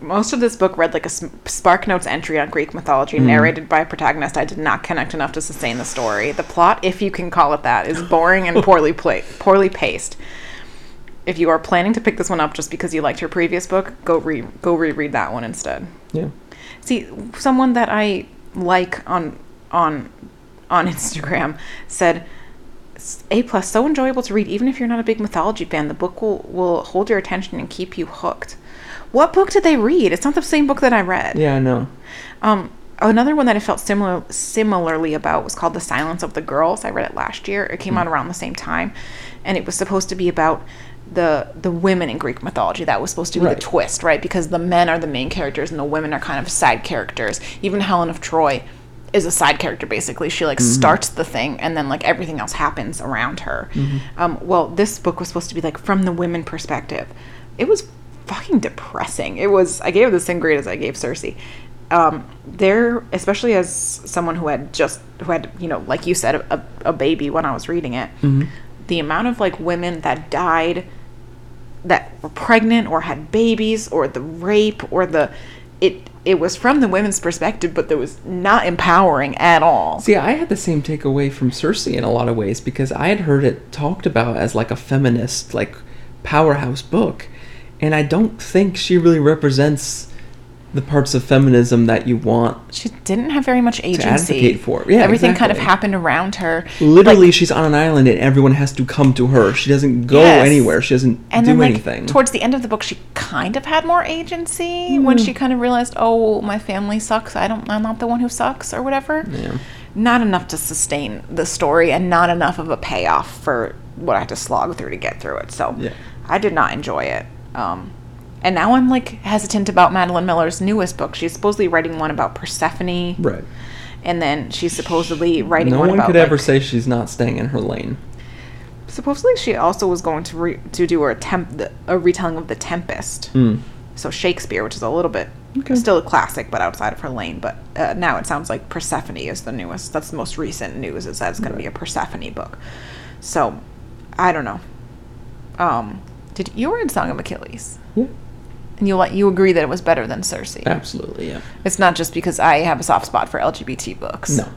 most of this book read like a Spark Notes entry on Greek mythology, Mm. narrated by a protagonist I did not connect enough to sustain the story. The plot, if you can call it that, is boring and poorly pla- poorly paced. If you are planning to pick this one up just because you liked your previous book, go re go reread that one instead. Yeah. See, someone that I like on on on Instagram said A plus so enjoyable to read even if you're not a big mythology fan. The book will will hold your attention and keep you hooked. What book did they read? It's not the same book that I read. Yeah, I know. Um, another one that I felt similar similarly about was called The Silence of the Girls. I read it last year. It came hmm. out around the same time, and it was supposed to be about the the women in Greek mythology. That was supposed to be Right. the twist, right? Because the men are the main characters and the women are kind of side characters. Even Helen of Troy is a side character basically. She like mm-hmm. starts the thing and then like everything else happens around her. Mm-hmm. Um, well, this book was supposed to be like from the women perspective. It was fucking depressing. It was I gave it the same grade as I gave Circe. Um, there, especially as someone who had just who had you know like you said a, a baby when I was reading it, the amount of like women that died that were pregnant or had babies or the rape or the it it was from the women's perspective but it was not empowering at all. See, I had the same takeaway from Circe in a lot of ways because I had heard it talked about as like a feminist, like powerhouse book, and I don't think she really represents the parts of feminism that you want. she didn't have very much agency advocate for. Yeah, everything kind of happened around her Literally, Like, she's on an island and everyone has to come to her. She doesn't go Yes. anywhere. She doesn't and do then like anything. towards the end of the book she kind of had more agency when Hmm. she kind of realized oh my family sucks i don't i'm not the one who sucks or whatever yeah. not enough to sustain the story and not enough of a payoff for what I had to slog through to get through it. So Yeah. I did not enjoy it. Um, And now I'm like hesitant about Madeline Miller's newest book. She's supposedly writing one about Persephone, Right. and then she's supposedly writing one. No one one about. could ever like- say she's not staying in her lane. Supposedly, she also was going to re- to do a temp a retelling of The Tempest. Mm. So Shakespeare, which is a little bit Okay. still a classic, but outside of her lane. But uh, now it sounds like Persephone is the newest. That's the most recent news. Is that it's going to be a Persephone book. So I don't know. Um, did you read Song of Achilles? Yeah. And you like you agree that it was better than Circe. Absolutely, yeah. It's not just because I have a soft spot for LGBT books. No.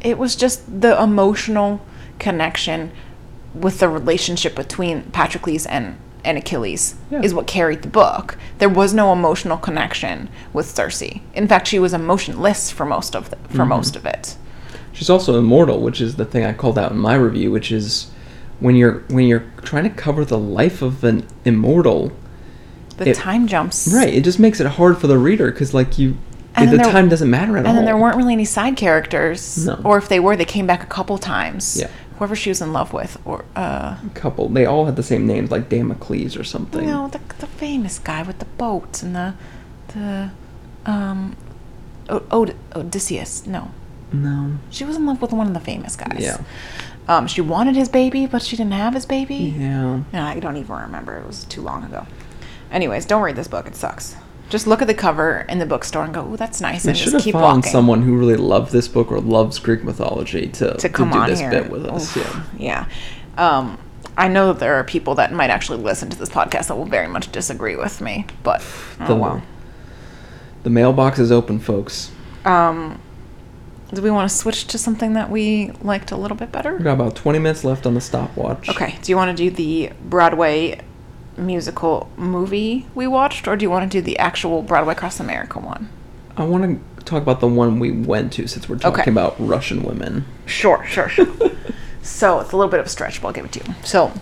It was just the emotional connection with the relationship between Patroclus and, and Achilles Yeah. is what carried the book. There was no emotional connection with Circe. In fact, she was emotionless for most of the, for mm-hmm. most of it. She's also immortal, which is the thing I called out in my review, which is when you're when you're trying to cover the life of an immortal, The It- time jumps. right? It just makes it hard for the reader because like you, And the there- time doesn't matter at all. And then there weren't really any side characters, No. or if they were, they came back a couple times. Yeah. Whoever she was in love with, or uh, a couple. They all had the same names, like Damocles or something. you know, the the famous guy with the boat and the the um, Od- Odysseus. No, No. she was in love with one of the famous guys. Yeah. Um, she wanted his baby, but she didn't have his baby. Yeah. No, I don't even remember. It was too long ago. Anyways, don't read this book. It sucks. Just look at the cover in the bookstore and go, "Oh, that's nice," and should just have keep found walking. someone who really loved this book or loves Greek mythology to, to come do on this here bit with us. Oof, Yeah. yeah. Um, I know that there are people that might actually listen to this podcast that will very much disagree with me, but oh The, well. the mailbox is open, folks. Um, do we want to switch to something that we liked a little bit better? We better? got about 20 minutes left on the stopwatch. Okay. Do you want to do the Broadway musical movie we watched, or do you want to do the actual Broadway Across America one? I want to talk about the one we went to since we're talking Okay. about Russian women. Sure, sure, sure. so it's a little bit of a stretch, but I'll give it to you. So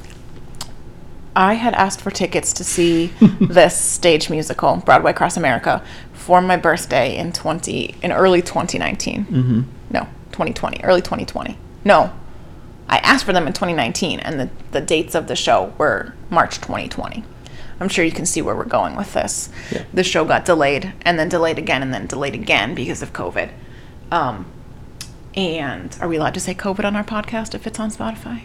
I had asked for tickets to see this stage musical, Broadway Across America, for my birthday in twenty in early 2019. Mm-hmm. No, 2020, early 2020. No, I asked for them in 2019, and the, the dates of the show were March 2020. I'm sure you can see where we're going with this. Yeah. The show got delayed, and then delayed again, and then delayed again because of COVID. Um, and are we allowed to say COVID on our podcast if it's on Spotify?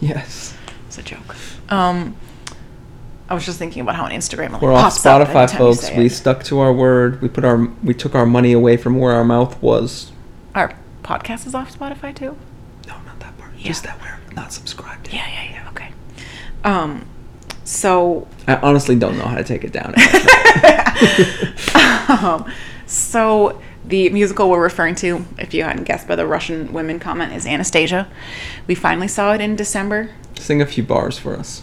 Yes. It's a joke. Um, I was just thinking about how on Instagram like, We're up Spotify, folks. We it. stuck to our word. We put our we took our money away from where our mouth was. Our podcast is off Spotify too. No, not that part. Yeah. Just that we're not subscribed. Yeah, yeah, yeah. Okay. Um, so I honestly don't know how to take it down. um, so the musical we're referring to, if you hadn't guessed by the Russian women comment, is Anastasia. We finally saw it in December. Sing a few bars for us.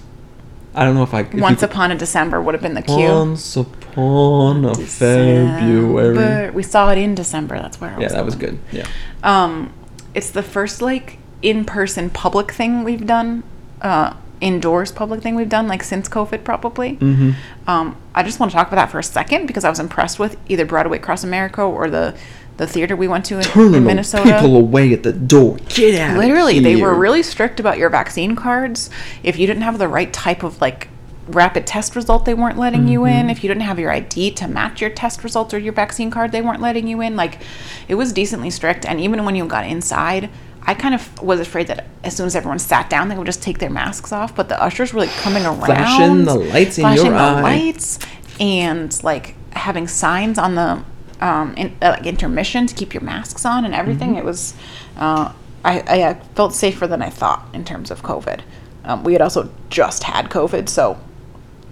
I don't know if I. If Once could- upon a December would have been the cue. Once upon a February. We saw it in December. That's where. I Yeah, was that was good. Yeah. Um, it's the first like in-person public thing we've done, uh, indoors public thing we've done like since COVID probably. Mm-hmm. Um, I just want to talk about that for a second because I was impressed with either Broadway Across America or the the theater we went to in, Turning in Minnesota. people away at the door. Get out. Literally, they were really strict about your vaccine cards. If you didn't have the right type of like rapid test result, they weren't letting you in. If you didn't have your ID to match your test results or your vaccine card, they weren't letting you in. Like, it was decently strict. And even when you got inside, I kind of was afraid that as soon as everyone sat down, they would just take their masks off. But the ushers were like coming around, Flashing the lights in your the eye. lights, and like having signs on the um, in, uh, like intermission to keep your masks on and everything. Mm-hmm. It was, uh, I, I felt safer than I thought in terms of COVID. Um, we had also just had COVID, so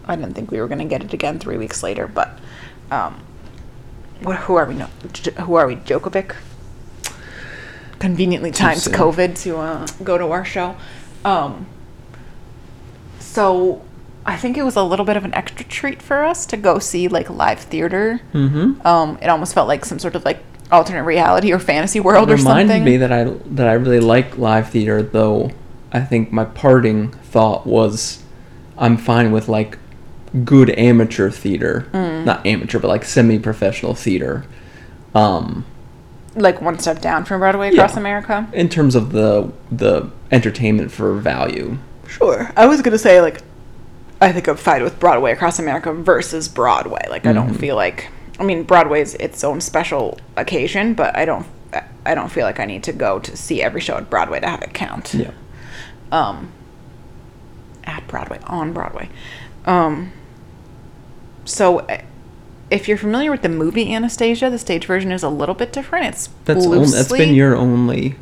I didn't think we were going to get it again three weeks later. But um, what, who are we? No, who are we? Djokovic. Conveniently timed soon. COVID to uh, go to our show. Um, so I think it was a little bit of an extra treat for us to go see like live theater. Mm-hmm. Um, it almost felt like some sort of like alternate reality or fantasy world or reminded me that I that I really like live theater, though. I think my parting thought was, I'm fine with like good amateur theater, Mm. not amateur, but like semi-professional theater. Um, like one step down from Broadway Yeah. across America. in terms of the the entertainment for value. Sure. I was gonna say like I think of Fight with Broadway Across America versus Broadway. Like I don't feel like I mean Broadway's its own special occasion, but I don't I don't feel like I need to go to see every show at Broadway to have it count. Yeah. Um at Broadway, on Broadway. Um so if you're familiar with the movie Anastasia, the stage version is a little bit different. It's That's on, that's been your only.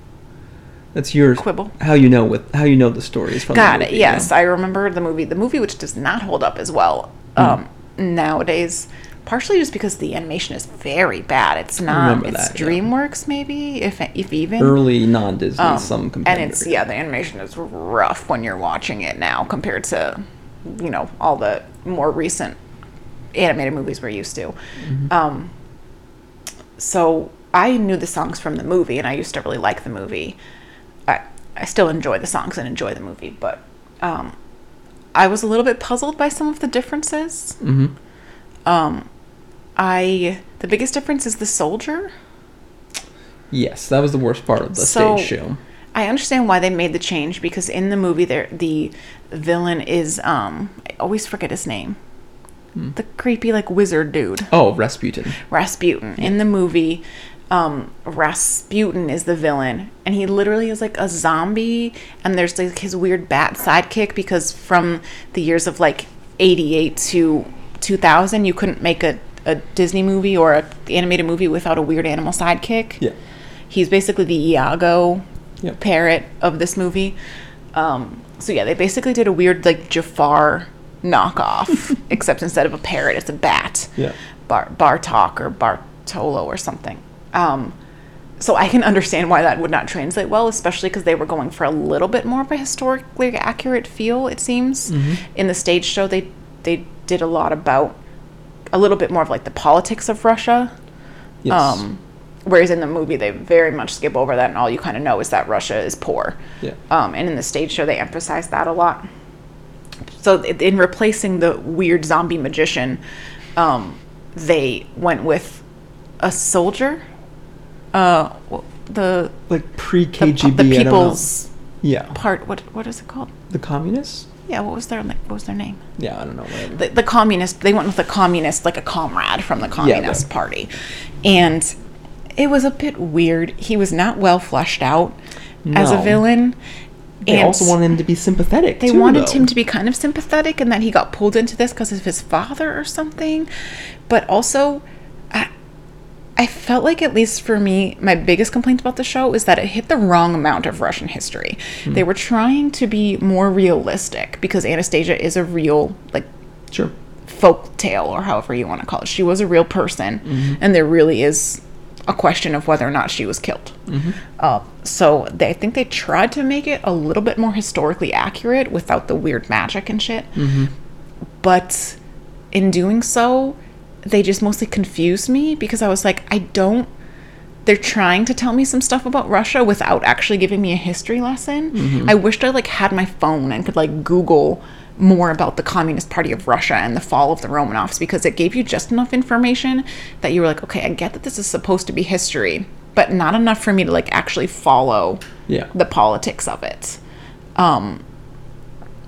That's your Quibble. How you know with how you know the story is from. the Got it. movie, Yes, yeah. I remember the movie. The movie, which does not hold up as well um, nowadays, partially just because the animation is very bad. It's not. remember It's that, yeah. DreamWorks, maybe, if if even. Early non-Disney, Um, some and it's yeah, the animation is rough when you're watching it now compared to, you know, all the more recent animated movies we're used to. Um, so I knew the songs from the movie, and I used to really like the movie. I I still enjoy the songs and enjoy the movie, but um, I was a little bit puzzled by some of the differences. hmm Um, I the biggest difference is the soldier. Yes, that was the worst part of the So- stage show. I understand why they made the change because in the movie there the villain is um I always forget his name. The creepy like wizard dude. Oh, Rasputin. Rasputin. In the movie, um Rasputin is the villain and he literally is like a zombie and there's like his weird bat sidekick because from the years of like 88 to 2000 you couldn't make a a Disney movie or a animated movie without a weird animal sidekick. Yeah. He's basically the Iago Yep. parrot of this movie. Um, so yeah, they basically did a weird like Jafar knockoff, except instead of a parrot, it's a bat. Yeah. Bar- Bartok or Bartolo or something. Um, so I can understand why that would not translate well, especially because they were going for a little bit more of a historically accurate feel. It seems in the stage show they they did a lot about a little bit more of like the politics of Russia. Yes. Um, whereas in the movie, they very much skip over that, and all you kind of know is that Russia is poor. Yeah. Um, and in the stage show, they emphasize that a lot. So in replacing the weird zombie magician, um, they went with a soldier. Uh, the like pre KGB the I people's Yeah. part. What what is it called? The communists. Yeah, what was their what was their name? Yeah, I don't know. The, the communist they went with a communist like a comrade from the communist right. party and it was a bit weird he was not well fleshed out as a villain They also wanted him to be sympathetic. they too, wanted though. him to be kind of sympathetic and that he got pulled into this because of his father or something but also I, I felt like at least for me my biggest complaint about the show is that it hit the wrong amount of russian history hmm. they were trying to be more realistic because anastasia is a real like Sure. folk tale or however you want to call it. She was a real person, mm-hmm. and there really is a question of whether or not she was killed. Uh, so they, I think they tried to make it a little bit more historically accurate without the weird magic and shit. Mm-hmm. But in doing so, they just mostly confused me because I was like, I don't. They're trying to tell me some stuff about Russia without actually giving me a history lesson. Mm-hmm. I wished I like had my phone and could like Google more about the Communist Party of Russia and the fall of the Romanovs because it gave you just enough information that you were like, okay, I get that this is supposed to be history, but not enough for me to like actually follow Yeah. the politics of it. Um,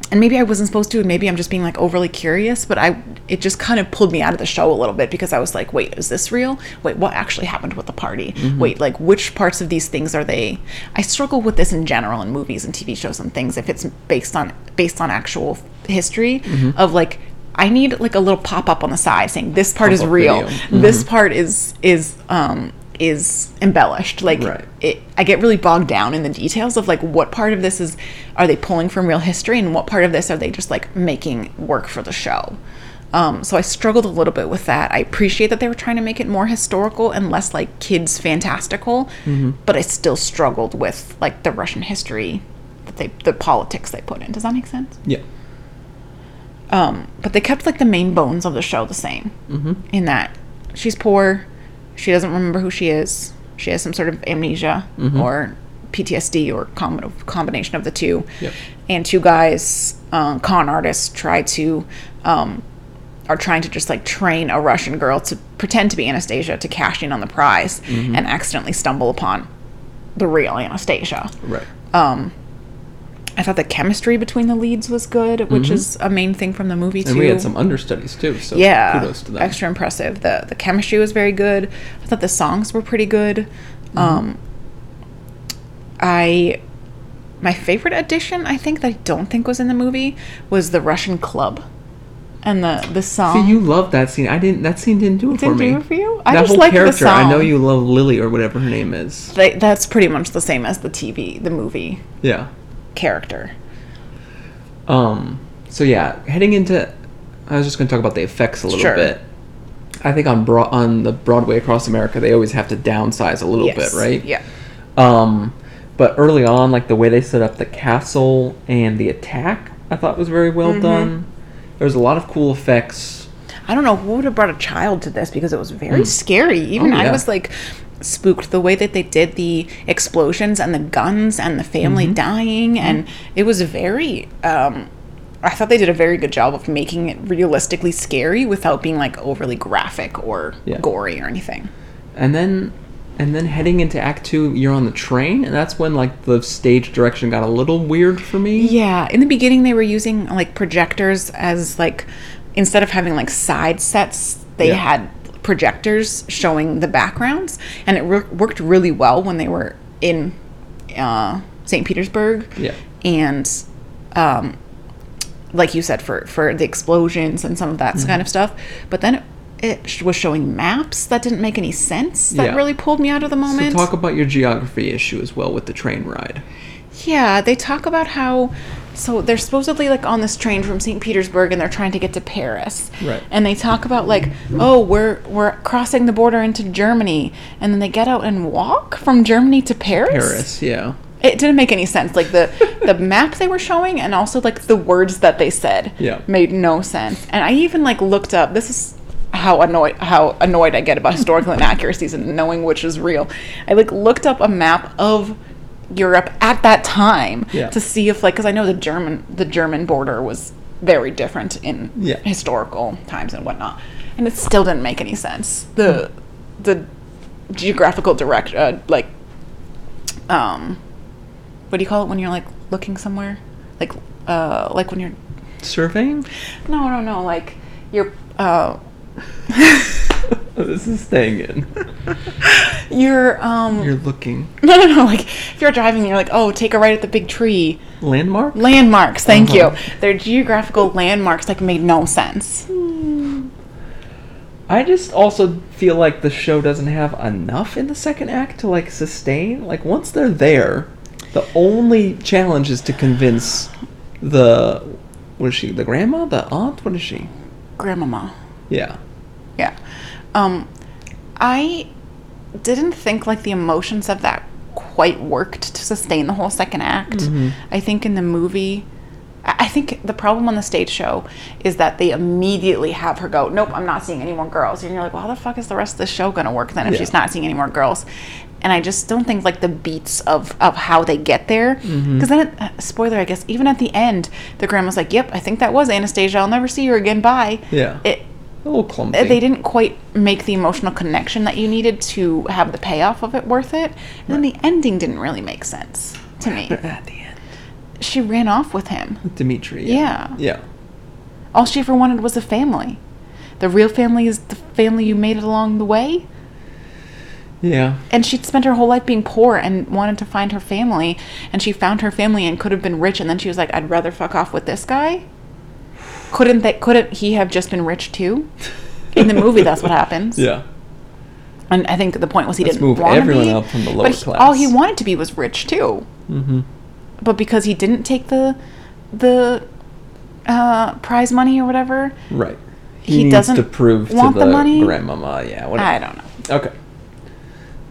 and maybe I wasn't supposed to, and maybe I'm just being like overly curious, but I it just kind of pulled me out of the show a little bit because I was like, wait, is this real? Wait, what actually happened with the party? Mm-hmm. Wait, like which parts of these things are they? I struggle with this in general in movies and TV shows and things if it's based on based on actual history mm-hmm. of like I need like a little pop up on the side saying this part is Pop-up real, video. this mm-hmm. part is is um is embellished like Right. it, I get really bogged down in the details of like what part of this is are they pulling from real history and what part of this are they just like making work for the show. Um, so I struggled a little bit with that. I appreciate that they were trying to make it more historical and less like kids fantastical, but I still struggled with like the Russian history that they the politics they put in. Does that make sense? Yeah. Um, but they kept like the main bones of the show the same. Mm-hmm. In that she's poor, she doesn't remember who she is. She has some sort of amnesia or PTSD or com- combination of the two. Yep. And two guys, um, con artists, try to um, are trying to just like train a Russian girl to pretend to be Anastasia to cash in on the prize, and accidentally stumble upon the real Anastasia Right. um, I thought the chemistry between the leads was good, which is a main thing from the movie too. Mm-hmm. And we had some understudies too. So yeah, kudos to them. extra impressive. the The chemistry was very good. I thought the songs were pretty good. Mm-hmm. Um, I my favorite addition, I think that I don't think was in the movie, was the Russian club, and the the song. See, you love that scene. I didn't. That scene didn't do it Didn't for me. do it for you? I that just whole like the character. I know you love Lily or whatever her name is. They, that's pretty much the same as the TV, the movie Yeah. Character. Um. So yeah, heading into, I was just going to talk about the effects a little Sure. bit. I think on Bro- on the Broadway across America, they always have to downsize a little Yes. bit, right? Yeah. Um, but early on, like the way they set up the castle and the attack, I thought was very Mm-hmm. well done. There was a lot of cool effects. I don't know who would have brought a child to this because it was very scary. Even Oh, I was like spooked the way that they did the explosions and the guns and the family Mm-hmm. dying and it was very um I thought they did a very good job of making it realistically scary without being like overly graphic or Yeah. gory or anything. And then, and then heading into Act Two, you're on the train, and that's when like the stage direction got a little weird for me. Yeah, in the beginning they were using like projectors as like instead of having like side sets, they Yeah. had projectors showing the backgrounds, and it wor- worked really well when they were in uh, St. Petersburg. Yeah. and um, like you said, for for the explosions and some of that Mm-hmm. kind of stuff, but then. It sh- was showing maps that didn't make any sense. That Yeah. really pulled me out of the moment. So moment. talk about your geography issue as well with the train ride. Yeah, they talk about how so they're supposedly like on this train from St. Petersburg and they're trying to get to Paris. Right. And they talk about like, oh, we're we're crossing the border into Germany and then they get out and walk from Germany to Paris. Paris, yeah. It didn't make any sense. Like the the map they were showing and also like the words that they said Yeah. made no sense. And I even like looked up this is how annoyed how annoyed I get about historical inaccuracies and knowing which is real. I like looked up a map of Europe at that time Yeah. to see if like because I know the German the German border was very different in Yeah. historical times and whatnot, and it still didn't make any sense. The the geographical direct uh, like um what do you call it when you're like looking somewhere like uh like when you're Surveying? no no no like you're uh this is staying in. you're um You're looking. no no no like if you're driving you're like oh take a right at the big tree Landmark? landmarks thank Uh-huh. you their geographical landmarks like made no sense I just also feel like the show doesn't have enough in the second act to like sustain. Like once they're there, the only challenge is to convince the what is she? The grandma? The aunt? What is she? grandmama Yeah. Um i didn't think like the emotions of that quite worked to sustain the whole second act Mm-hmm. i think in the movie I I think the problem on the stage show is that they immediately have her go, Nope, I'm not seeing any more girls. And you're like, Well, how the fuck is the rest of the show going to work then if Yeah. she's not seeing any more girls? And I just don't think like the beats of, of how they get there. Because Mm-hmm. then, it, uh, spoiler, I guess, even at the end, the grandma's like, Yep, I think that was Anastasia. I'll never see her again. Bye. Yeah. It, A little clumsy. they didn't quite make the emotional connection that you needed to have the payoff of it worth it. And then the ending didn't really make sense to me. at the end. She ran off with him. Dimitri. Yeah. Yeah. All she ever wanted was a family. The real family is the family you made it along the way. Yeah. And she'd spent her whole life being poor and wanted to find her family. And she found her family and could have been rich. And then she was like, I'd rather fuck off with this guy. Couldn't that? Couldn't he have just been rich too? In the movie, that's what happens. Yeah. And I think the point was he Let's didn't move want to everyone be, up from the lower but he- class. all he wanted to be was rich too. Mm-hmm. But because he didn't take the the uh, prize money or whatever, Right. He needs doesn't to prove want to the the, money? grandmama. Yeah. Whatever. I don't know. Okay.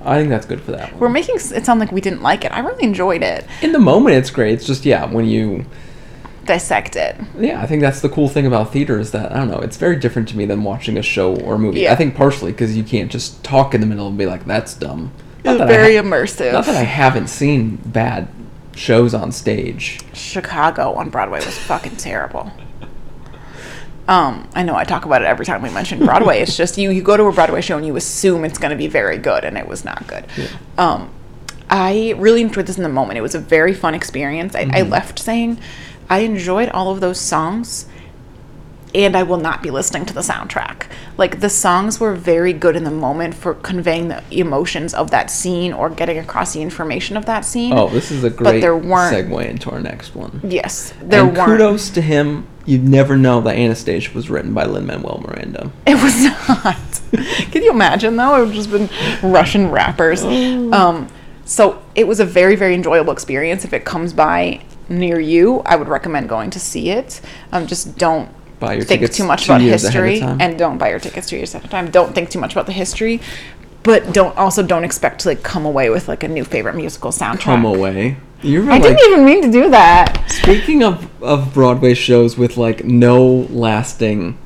I think that's good for that one. We're making it sound like we didn't like it. I really enjoyed it. In the moment, it's great. It's just yeah, when you Dissect it. yeah, I think that's the cool thing about theater is that I don't know, it's very different to me than watching a show or a movie. Yeah. I think partially because you can't just talk in the middle and be like, "That's dumb." It's very ha- immersive. Not that I haven't seen bad shows on stage. Chicago on Broadway was fucking terrible. Um, I know I talk about it every time we mention Broadway. It's just you you go to a Broadway show and you assume it's going to be very good, and it was not good. Um, I really enjoyed this in the moment. It was a very fun experience. I, I left saying I enjoyed all of those songs, and I will not be listening to the soundtrack. Like the songs were very good in the moment for conveying the emotions of that scene or getting across the information of that scene. Oh, this is a great there weren't- segue into our next one. yes, there and weren't. kudos to him. You'd never know that Anastasia was written by Lin Manuel Miranda. It was not. Can you imagine though? It would just been Russian rappers. Um, so it was a very, very enjoyable experience. If it comes by near you, I would recommend going to see it. Um, just don't Buy your think tickets too much about ahead of history, and don't buy your tickets two years at a time. Don't think too much about the history, but don't also don't expect to like come away with like a new favorite musical soundtrack. Come away. You were I like didn't even mean to do that. speaking of of Broadway shows with like no lasting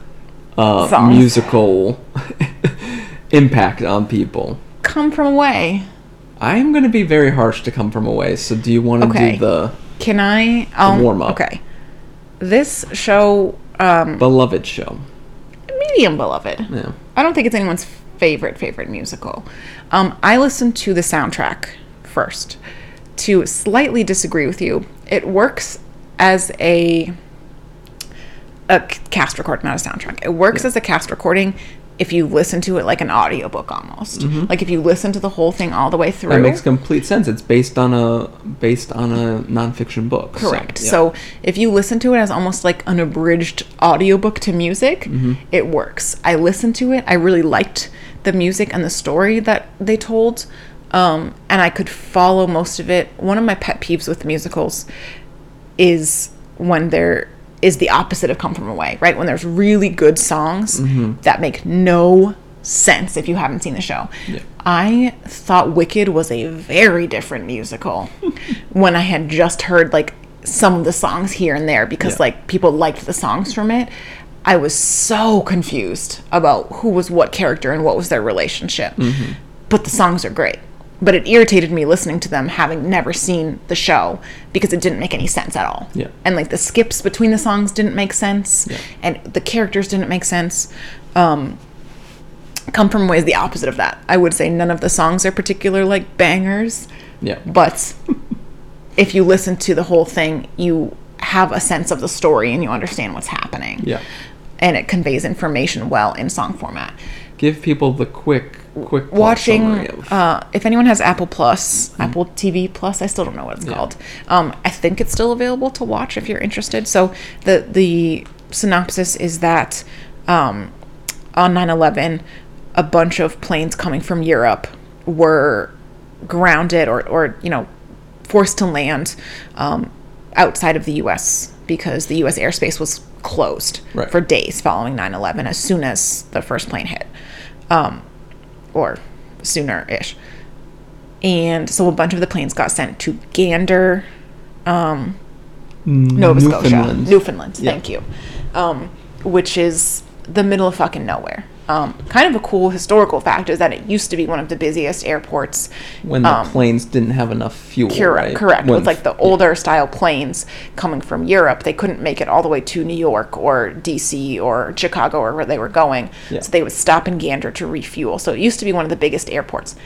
uh, musical impact on people. Come from away. I am going to be very harsh to come from away. So do you want to Okay. do the Can I? Um, warm-up. Okay. This show, um, beloved show? medium beloved. Yeah. I don't think it's anyone's favorite favorite musical. Um, I listened to the soundtrack first to slightly disagree with you. It works as a a cast recording, not a soundtrack. It works as a cast recording if you listen to it like an audiobook almost. Like if you listen to the whole thing all the way through. Mm-hmm. That makes complete sense. It's based on a based on a nonfiction book. so, Correct. yeah. So if you listen to it as almost like an abridged audiobook to music, Mm-hmm. it works. I listened to it. I really liked the music and the story that they told. Um, and I could follow most of it. One of my pet peeves with musicals is when there is the opposite of Come From Away, right? When there's really good songs Mm-hmm. that make no sense if you haven't seen the show. Yeah. I thought Wicked was a very different musical when I had just heard like some of the songs here and there because Yeah. like people liked the songs from it. I was so confused about who was what character and what was their relationship. Mm-hmm. But the songs are great. But it irritated me listening to them having never seen the show because it didn't make any sense at all. Yeah. And like the skips between the songs didn't make sense Yeah. and the characters didn't make sense. Um, Come From Away is the opposite of that. I would say none of the songs are particular like bangers, Yeah. but if you listen to the whole thing, you have a sense of the story and you understand what's happening. Yeah. And it conveys information well in song format. Give people the quick quick Watching, of- uh, if anyone has Apple Plus, Apple TV Plus, I still don't know what it's Yeah. called. Um, I think it's still available to watch if you're interested. So the the synopsis is that um, on 9/11, a bunch of planes coming from Europe were grounded or or you know forced to land um, outside of the U.S. because the U.S. airspace was closed Right. for days following 9/11 as soon as the first plane hit. Um, or sooner ish. And so a bunch of the planes got sent to Gander, um, Nova Scotia, Newfoundland. Newfoundland. Yeah. Thank you. Um, which is the middle of fucking nowhere. Um, kind of a cool historical fact is that it used to be one of the busiest airports. when the um, planes didn't have enough fuel. Correct, right? correct. When- With like the older style planes coming from Europe, they couldn't make it all the way to New York or DC or Chicago or where they were going. Yeah. So they would stop in Gander to refuel. So it used to be one of the biggest airports.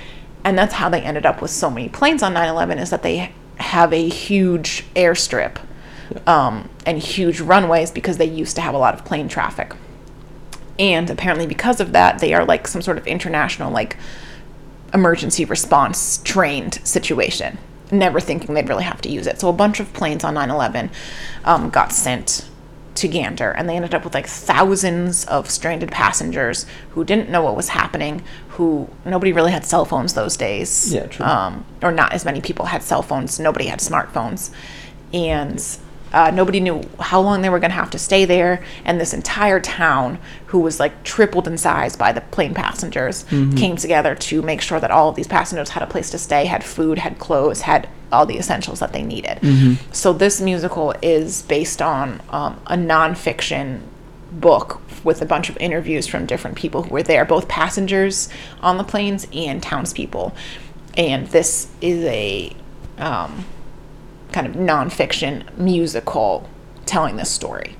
And that's how they ended up with so many planes on 9 11 is that they have a huge airstrip um, and huge runways because they used to have a lot of plane traffic. And apparently, because of that, they are like some sort of international, like, emergency response trained situation, never thinking they'd really have to use it. So a bunch of planes on 9 11 um, got sent to Gander, and they ended up with like thousands of stranded passengers who didn't know what was happening, who nobody really had cell phones those days. Yeah, true. Um, or not as many people had cell phones, nobody had smartphones. And uh, nobody knew how long they were going to have to stay there. And this entire town, who was like tripled in size by the plane passengers, came together to make sure that all of these passengers had a place to stay, had food, had clothes, had all the essentials that they needed. So this musical is based on um, a nonfiction book with a bunch of interviews from different people who were there, both passengers on the planes and townspeople. And this is a um, kind of nonfiction musical telling this story.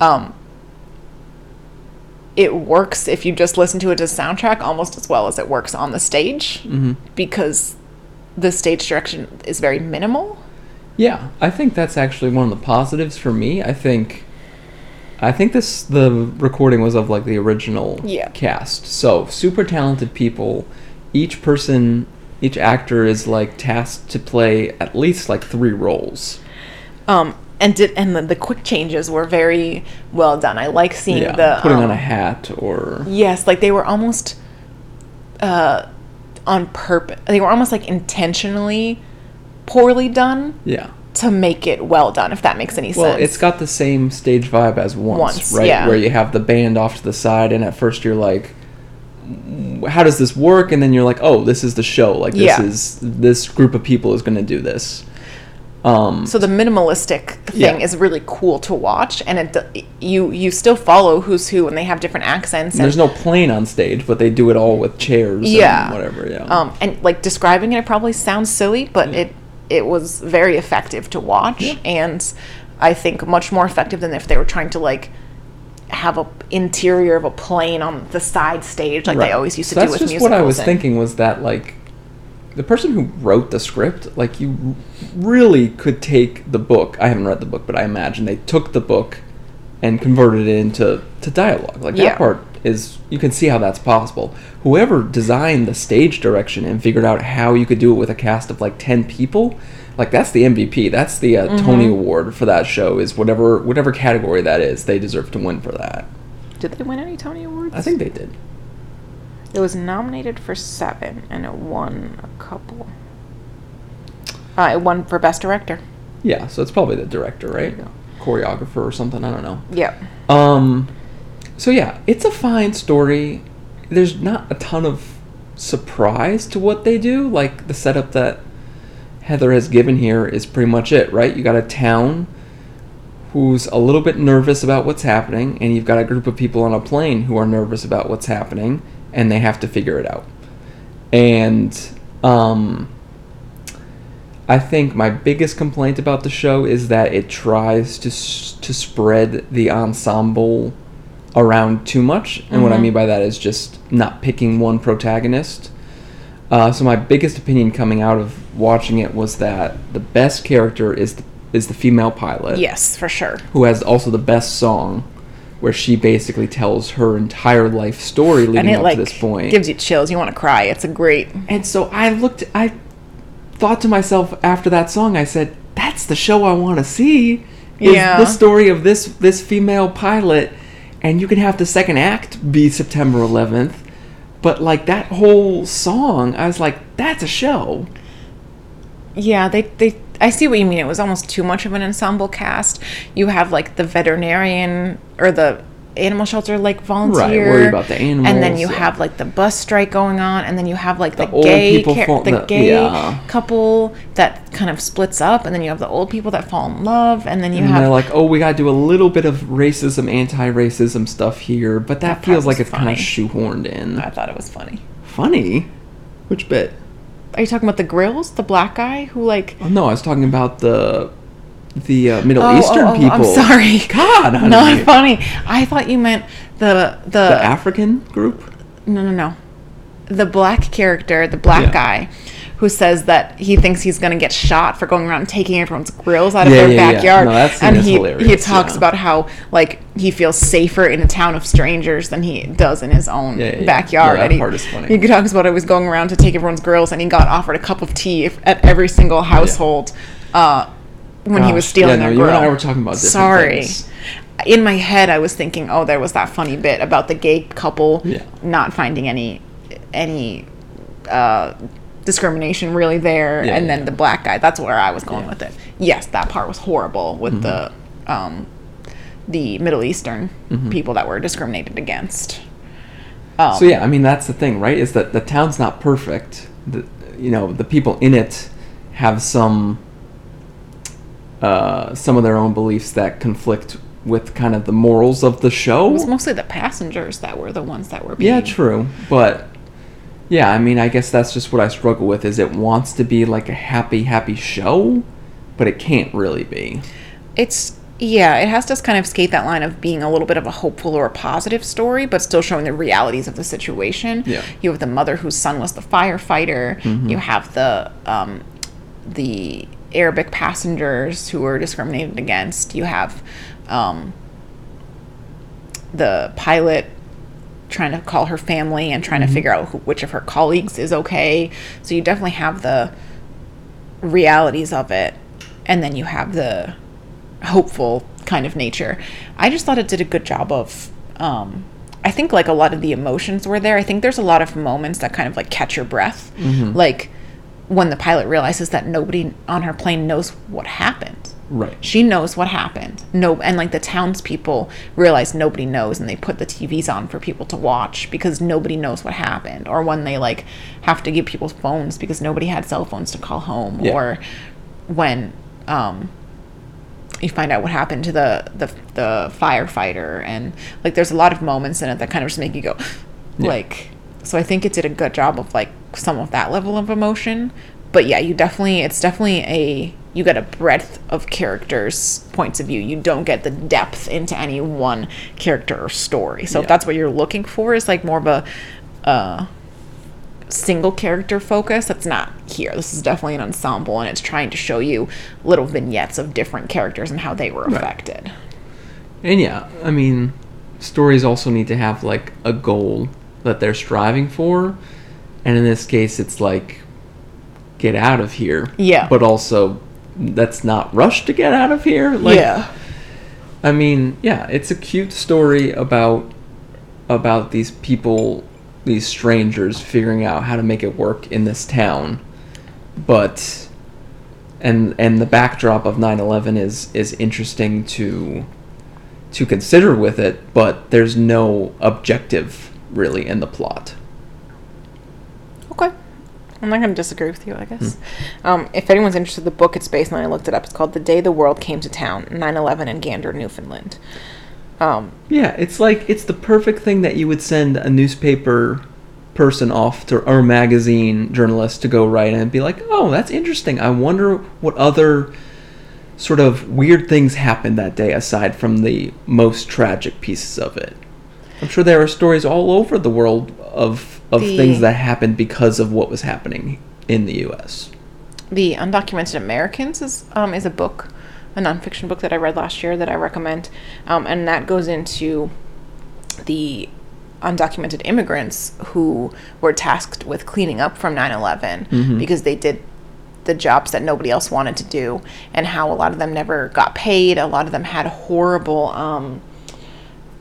Um, it works if you just listen to it as soundtrack almost as well as it works on the stage because the stage direction is very minimal. Yeah, I think that's actually one of the positives for me. I think I think this the recording was of like the original Yeah. cast. So, super talented people. Each person, each actor is like tasked to play at least like 3 roles. Um, and did and the, the quick changes were very well done. I like seeing Yeah, the putting um, on a hat or Yes, like they were almost uh, on purpose. They were almost like intentionally poorly done yeah. to make it well done. If that makes any Well, sense. Well, it's got the same stage vibe as once, Once, right? yeah. Where you have the band off to the side, and at first you're like, "Mm, "How does this work?" And then you're like, "Oh, this is the show. Like this Yeah. is this group of people is going to do this." Um, so the minimalistic thing Yeah. is really cool to watch, and it you you still follow who's who, and they have different accents. and And, there's no plane on stage, but they do it all with chairs. Yeah. and whatever. Yeah. um, and like describing it, it probably sounds silly, but Yeah. it it was very effective to watch, Yeah. and I think much more effective than if they were trying to like have a interior of a plane on the side stage like Right. they always used to So do that's with just musicals. what I was and- thinking was that like the person who wrote the script, like you really could take the book. I haven't read the book, but I imagine they took the book and converted it into to dialogue. Like Yeah. that part is you can see how that's possible. Whoever designed the stage direction and figured out how you could do it with a cast of like 10 people, like that's the MVP. That's the uh, Mm-hmm. Tony Award for that show is whatever whatever category that is. They deserve to win for that. Did they win any Tony Awards? I think they did. it was nominated for seven and it won a couple. Uh, it won for best director. Yeah, so it's probably the director, right? Choreographer or something. I don't know. Yeah. Um, so yeah, it's a fine story. There's not a ton of surprise to what they do. Like the setup that Heather has given here is pretty much it, right? You got a town who's a little bit nervous about what's happening, and you've got a group of people on a plane who are nervous about what's happening, and they have to figure it out. And um, I think my biggest complaint about the show is that it tries to s- to spread the ensemble around too much, and what I Mhm. mean by that is just not picking one protagonist. Uh, so my biggest opinion coming out of watching it was that the best character is the, is the female pilot, Yes, for sure. who has also the best song, where she basically tells her entire life story leading and it up like to this point. gives you chills. You want to cry. It's a great. And so I looked, I thought to myself after that song, I said, "That's the show I want to see." Is Yeah. the story of this this female pilot, and you can have the second act be September 11th, but like that whole song, I was like, "That's a show." Yeah, they they. I see what you mean. It was almost too much of an ensemble cast. You have like the veterinarian or the animal shelter like volunteer, right, worry about the and then you yeah. have like the bus strike going on, and then you have like the, The gay people char- fall- the, the- gay yeah. couple that kind of splits up, and then you have the old people that fall in love, and then you and have they're like, "Oh, we gotta do a little bit of racism, anti-racism stuff here," but that, That feels like it's kind of shoehorned in. I thought it was funny. Funny. Which bit? Are you talking about the grills? The black guy who like Oh, no, I was talking about the the uh, Middle Oh, Eastern oh, oh, people. I'm sorry. God, honey. not funny. I thought you meant the the, The African group. no no no, the black character, the black Yeah. guy, who says that he thinks he's gonna get shot for going around taking everyone's grills out of Yeah, their yeah, backyard. No, and he he talks about how like he feels safer in a town of strangers than he does in his own backyard. That and he, part is funny. He talks about it was going around to take everyone's grills, and he got offered a cup of tea if- at every single household. Uh, when he was stealing yeah, no, their you and I were talking about different Sorry. things. In my head, I was thinking, oh, there was that funny bit about the gay couple Yeah. not finding any any uh, discrimination really there, Yeah, and yeah, then the black guy. That's where I was going with it. Yes, that part was horrible with the Mm-hmm. um, the Middle Eastern Mm-hmm. people that were discriminated against. Um, So yeah, I mean that's the thing, right? Is that the town's not perfect. The, you know, the people in it have some uh, some of their own beliefs that conflict with kind of the morals of the show. It was mostly the passengers that were the ones that were being. Yeah, true. But yeah, I mean, I guess that's just what I struggle with is it wants to be like a happy happy show, but it can't really be. It's Yeah, it has to kind of skate that line of being a little bit of a hopeful or a positive story, but still showing the realities of the situation. Yeah. You have the mother whose son was the firefighter. You have the um, the Arabic passengers who were discriminated against. You have um, the pilot trying to call her family and trying to figure out who, which of her colleagues is okay. So you definitely have the realities of it, and then you have the hopeful kind of nature. I just thought it did a good job of. Um, I think like a lot of the emotions were there. I think there's a lot of moments that kind of like catch your breath, like when the pilot realizes that nobody on her plane knows what happened. Right. She knows what happened. No, and like the townspeople realize nobody knows, and they put the TVs on for people to watch because nobody knows what happened. Or when they like have to give people phones because nobody had cell phones to call home. Yeah. Or when um, you find out what happened to the, the the firefighter, and like there's a lot of moments in it that kind of just make you go, like. So I think it did a good job of like some of that level of emotion. But yeah, you definitely it's definitely a you get a breadth of characters' points of view. You don't get the depth into any one character or story. So if that's what you're looking for, is like more of a uh, single character focus. That's not here. This is definitely an ensemble, and it's trying to show you little vignettes of different characters and how they were affected. And yeah, I mean, stories also need to have like a goal that they're striving for. And in this case, it's like, get out of here. Yeah. But also, that's not rush to get out of here. Like, yeah. I mean, yeah, it's a cute story about about these people, these strangers figuring out how to make it work in this town. But and and the backdrop of 9/11 is is interesting to to consider with it, but there's no objective really in the plot. I'm not going to disagree with you, I guess. Um, if anyone's interested the book, it's based on, I looked it up. It's called The Day the World Came to Town 9 11 in Gander, Newfoundland. Um, Yeah, it's like it's the perfect thing that you would send a newspaper person off to or magazine journalist to go write and be like, "Oh, that's interesting. I wonder what other sort of weird things happened that day aside from the most tragic pieces of it." I'm sure there are stories all over the world of of The- things that happened because of what was happening in the US. the Undocumented Americans is, um, is a book, a nonfiction book that I read last year that I recommend. Um, and that goes into the undocumented immigrants who were tasked with cleaning up from 9 11 because they did the jobs that nobody else wanted to do, and how a lot of them never got paid. A lot of them had horrible. Um,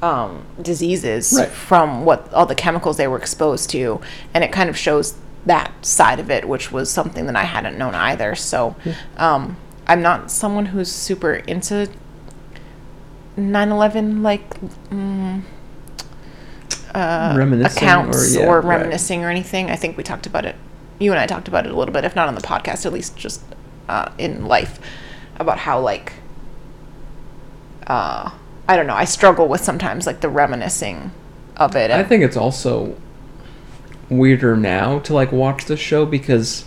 um, diseases Right. from what all the chemicals they were exposed to, and it kind of shows that side of it, which was something that I hadn't known either. So, um, I'm not someone who's super into 9/11 like mm, uh, Reminiscing accounts or- yeah, or right. reminiscing or anything. I think we talked about it. You and I talked about it a little bit, if not on the podcast, at least just uh, in life, about how like uh, I don't know. I struggle with sometimes like the reminiscing of it. I think it's also weirder now to like watch the show because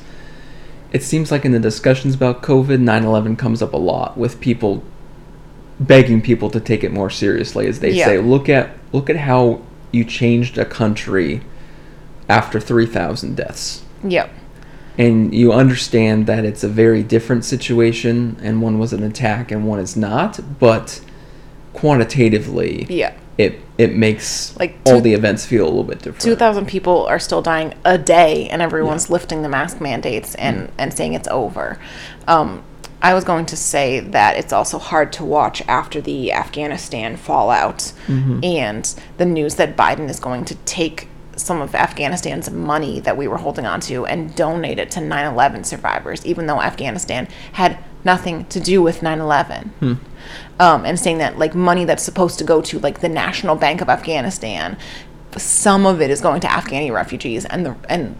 it seems like in the discussions about COVID, 9/11 comes up a lot with people begging people to take it more seriously as they Yeah. say, look at look at how you changed a country after 3,000 deaths. Yep. And you understand that it's a very different situation and one was an attack and one is not, but quantitatively Yeah. it it makes Like all the events feel a little bit different. 2,000 people are still dying a day, and everyone's lifting the mask mandates and, and saying it's over. Um, I was going to say that it's also hard to watch after the Afghanistan fallout and the news that Biden is going to take some of Afghanistan's money that we were holding on to and donate it to 9 11 survivors, even though Afghanistan had nothing to do with 9 11 um, and saying that like money that's supposed to go to like the National Bank of Afghanistan, some of it is going to Afghani refugees, and the and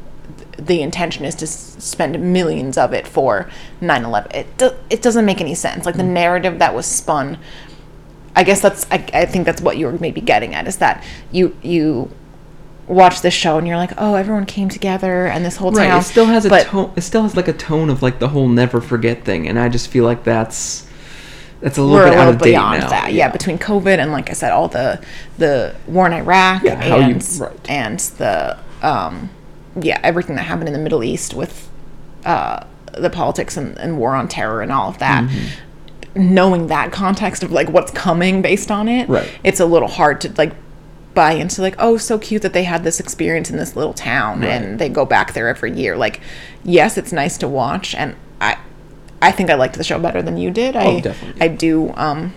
the intention is to spend millions of it for 9/11. It do, it doesn't make any sense. Like the narrative that was spun. I guess that's I, I think that's what you were maybe getting at is that you you watch this show and you're like oh everyone came together and this whole right it still has a but tone it still has like a tone of like the whole never forget thing and i just feel like that's That's a little we're bit a out little beyond now, that. Yeah. yeah. between COVID and like I said, all the the war in Iraq Yeah, how you- and right. and the um, yeah everything that happened in the Middle East with uh, the politics and, and war on terror and all of that. Mm-hmm. Knowing that context of like what's coming based on it, Right. it's a little hard to like buy into like oh so cute that they had this experience in this little town Right. and they go back there every year like yes it's nice to watch and i think i liked the show better than you did. I Oh, definitely. i do um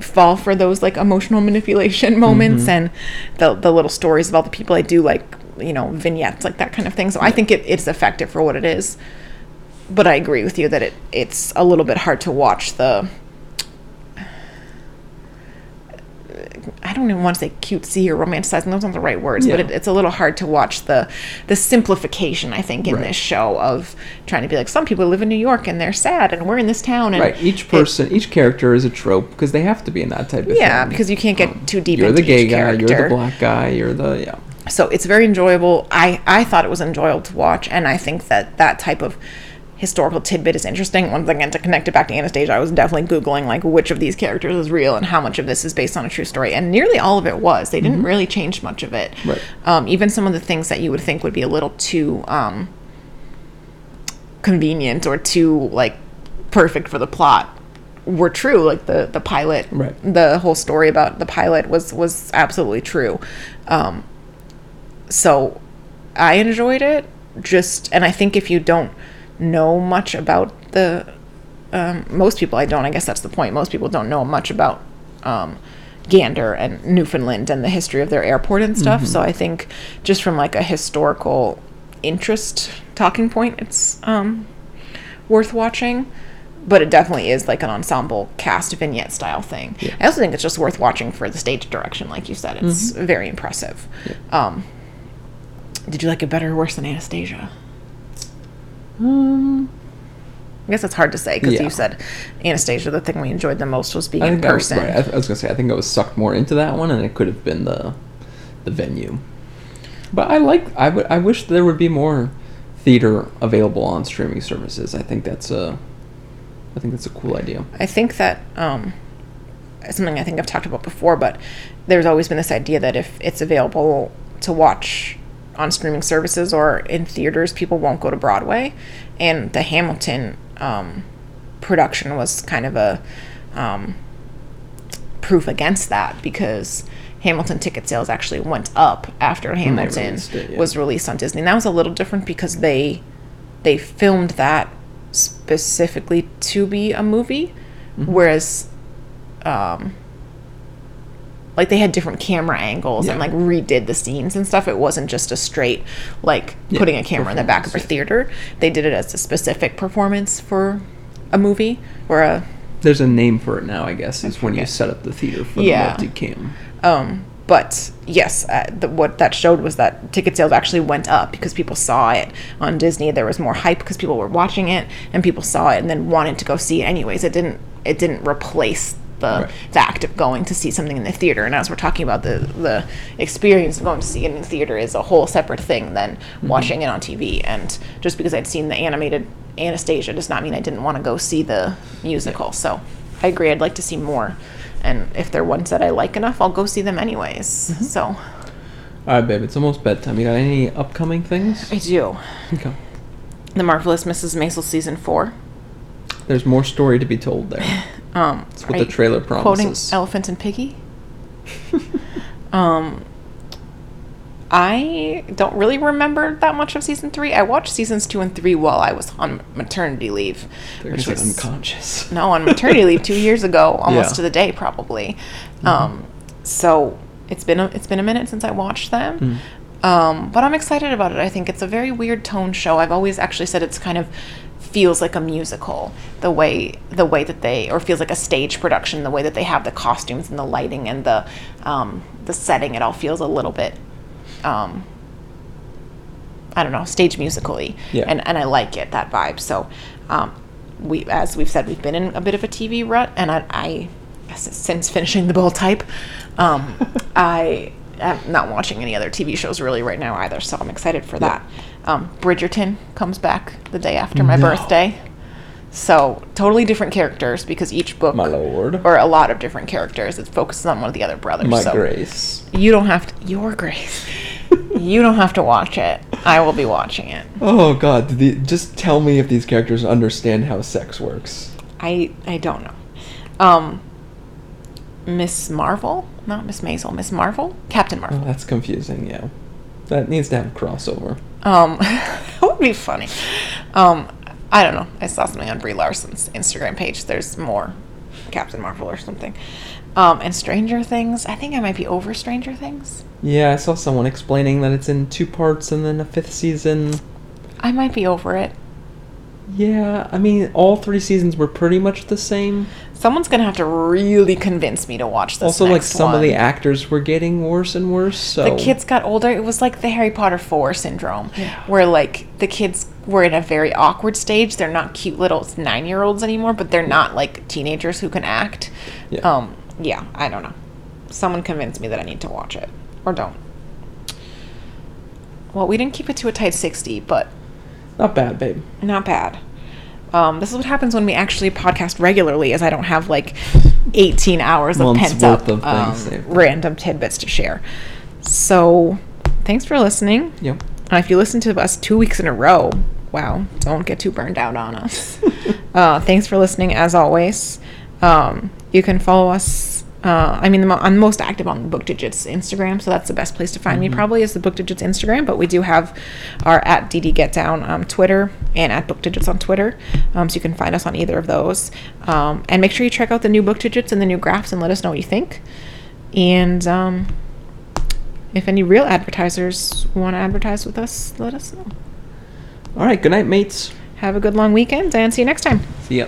fall for those like emotional manipulation moments Mm-hmm. and the the little stories of all the people. I do like you know vignettes like that kind of thing. So i think it, it's effective for what it is. But i agree with you that it it's a little bit hard to watch the I don't even want to say cutesy or romanticizing; those aren't the right words. But it, it's a little hard to watch the the simplification. I think in Right. this show of trying to be like some people live in New York and they're sad, and we're in this town. And Right. Each it- person, each character is a trope because they have to be in that type of yeah, thing. because you can't get um, too deep you're into the gay guy, character. you're the black guy, you're the yeah. so it's very enjoyable. I I thought it was enjoyable to watch, and I think that that type of historical tidbit is interesting. Once again, to connect it back to Anastasia, I was definitely googling like which of these characters is real and how much of this is based on a true story, and nearly all of it was. They didn't really change much of it. Right. Um, even some of the things that you would think would be a little too um, convenient or too like perfect for the plot were true like the the pilot Right. the whole story about the pilot was was absolutely true um so i enjoyed it just and i think if you don't know much about the um, most people i don't i guess that's the point most people don't know much about um, gander and newfoundland and the history of their airport and stuff. So i think just from like a historical interest talking point it's um, worth watching. But it definitely is like an ensemble cast vignette style thing. Yeah. i also think it's just worth watching for the stage direction like you said. It's very impressive. Um, did you like it better or worse than anastasia Um, I guess it's hard to say because Yeah. you said Anastasia. The thing we enjoyed the most was being in I was, person. right. I, I was gonna say I think I was sucked more into that one, and it could have been the the venue. But I like I would I wish there would be more theater available on streaming services. I think that's a I think that's a cool idea. I think that um, something I think I've talked about before, but there's always been this idea that if it's available to watch on streaming services or in theaters, people won't go to Broadway. And the Hamilton um, production was kind of a um, proof against that because Hamilton ticket sales actually went up after Hamilton released it, yeah. was released on Disney. And that was a little different because they they filmed that specifically to be a movie, Mm-hmm. whereas um, like they had different camera angles and like redid the scenes and stuff. It wasn't just a straight like Yeah, putting a camera in the back of a theater. They did it as a specific performance for a movie or a There's a name for it now, I guess. Is when you set up the theater for Yeah. the multicam. Um, but yes, uh, the, what that showed was that ticket sales actually went up because people saw it on Disney. There was more hype because people were watching it and people saw it and then wanted to go see it anyways. It didn't. It didn't replace the Right. the act of going to see something in the theater. And as we're talking about the the experience of going to see it in the theater is a whole separate thing than mm-hmm. watching it on TV. And just because I'd seen the animated Anastasia does not mean I didn't want to go see the musical. So I agree. I'd like to see more. And if they're ones that I like enough, I'll go see them anyways. Mm-hmm. So All right, babe. It's almost bedtime. You got any upcoming things? I do. Okay. The Marvelous Mrs. Maisel season four. There's more story to be told there. Um, That's what the trailer Quoting promises. Elephant and Piggy. um, I don't really remember that much of season three. I watched seasons two and three while I was on maternity leave, They're which was unconscious. no on maternity leave two years ago, almost Yeah. Mm-hmm. to the day probably. Um, so it's been a, it's been a minute since I watched them. Mm. Um, but I'm excited about it. I think it's a very weird tone show. I've always actually said it's kind of feels like a musical the way the way that they or feels like a stage production the way that they have the costumes and the lighting and the um, the setting it all feels a little bit um, I don't know stage musically Yeah. and and I like it that vibe so um, we as we've said we've been in a bit of a TV rut and I, I since finishing the bold type um, I am not watching any other TV shows really right now either so I'm excited for that um, Bridgerton comes back the day after my No. birthday So totally different characters because each book, My lord. or a lot of different characters, it focuses on one of the other brothers. My so grace. you don't have to. Your grace. you don't have to watch it. I will be watching it. Oh god, the, just tell me if these characters understand how sex works. I I don't know. Um, Miss Marvel, not Miss Maisel. Miss Marvel, Captain Oh, Marvel. that's confusing, yeah. That needs to have a crossover. Um, that would be funny. Um, I don't know. I saw something on Brie Larson's Instagram page. There's more Captain Marvel or something. Um, and Stranger Things. I think I might be over Stranger Things. Yeah, I saw someone explaining that it's in two parts and then a fifth season. I might be over it. Yeah, I mean, all three seasons were pretty much the same. Someone's gonna have to really convince me to watch this. also, like some of the actors were getting worse and worse. So the kids got older. It was like the Harry Potter 4 syndrome, Yeah. where like the kids were in a very awkward stage. They're not cute little nine year olds anymore, but they're not like teenagers who can act. Yeah. Um, yeah, I don't know. Someone convinced me that I need to watch it. Or don't. Well, we didn't keep it to a tight 60, but not bad, babe. not bad. Um, this is what happens when we actually podcast regularly, is I don't have like 18 hours of Months pent up of um, random tidbits to share. So, thanks for listening. Yep. Uh, if you listen to us two weeks in a row, wow, don't get too burned out on us. uh, thanks for listening, as always. Um, you can follow us. Uh, I mean, the mo- I'm most active on Book Digits Instagram, so that's the best place to find me. Probably is the Book Digits Instagram, but we do have our at DD Get Down um, Twitter and at Book Digits on Twitter, um, so you can find us on either of those. Um, and make sure you check out the new Book Digits and the new graphs, and let us know what you think. And um, if any real advertisers want to advertise with us, let us know. All right. Good night, mates. Have a good long weekend and see you next time. See ya.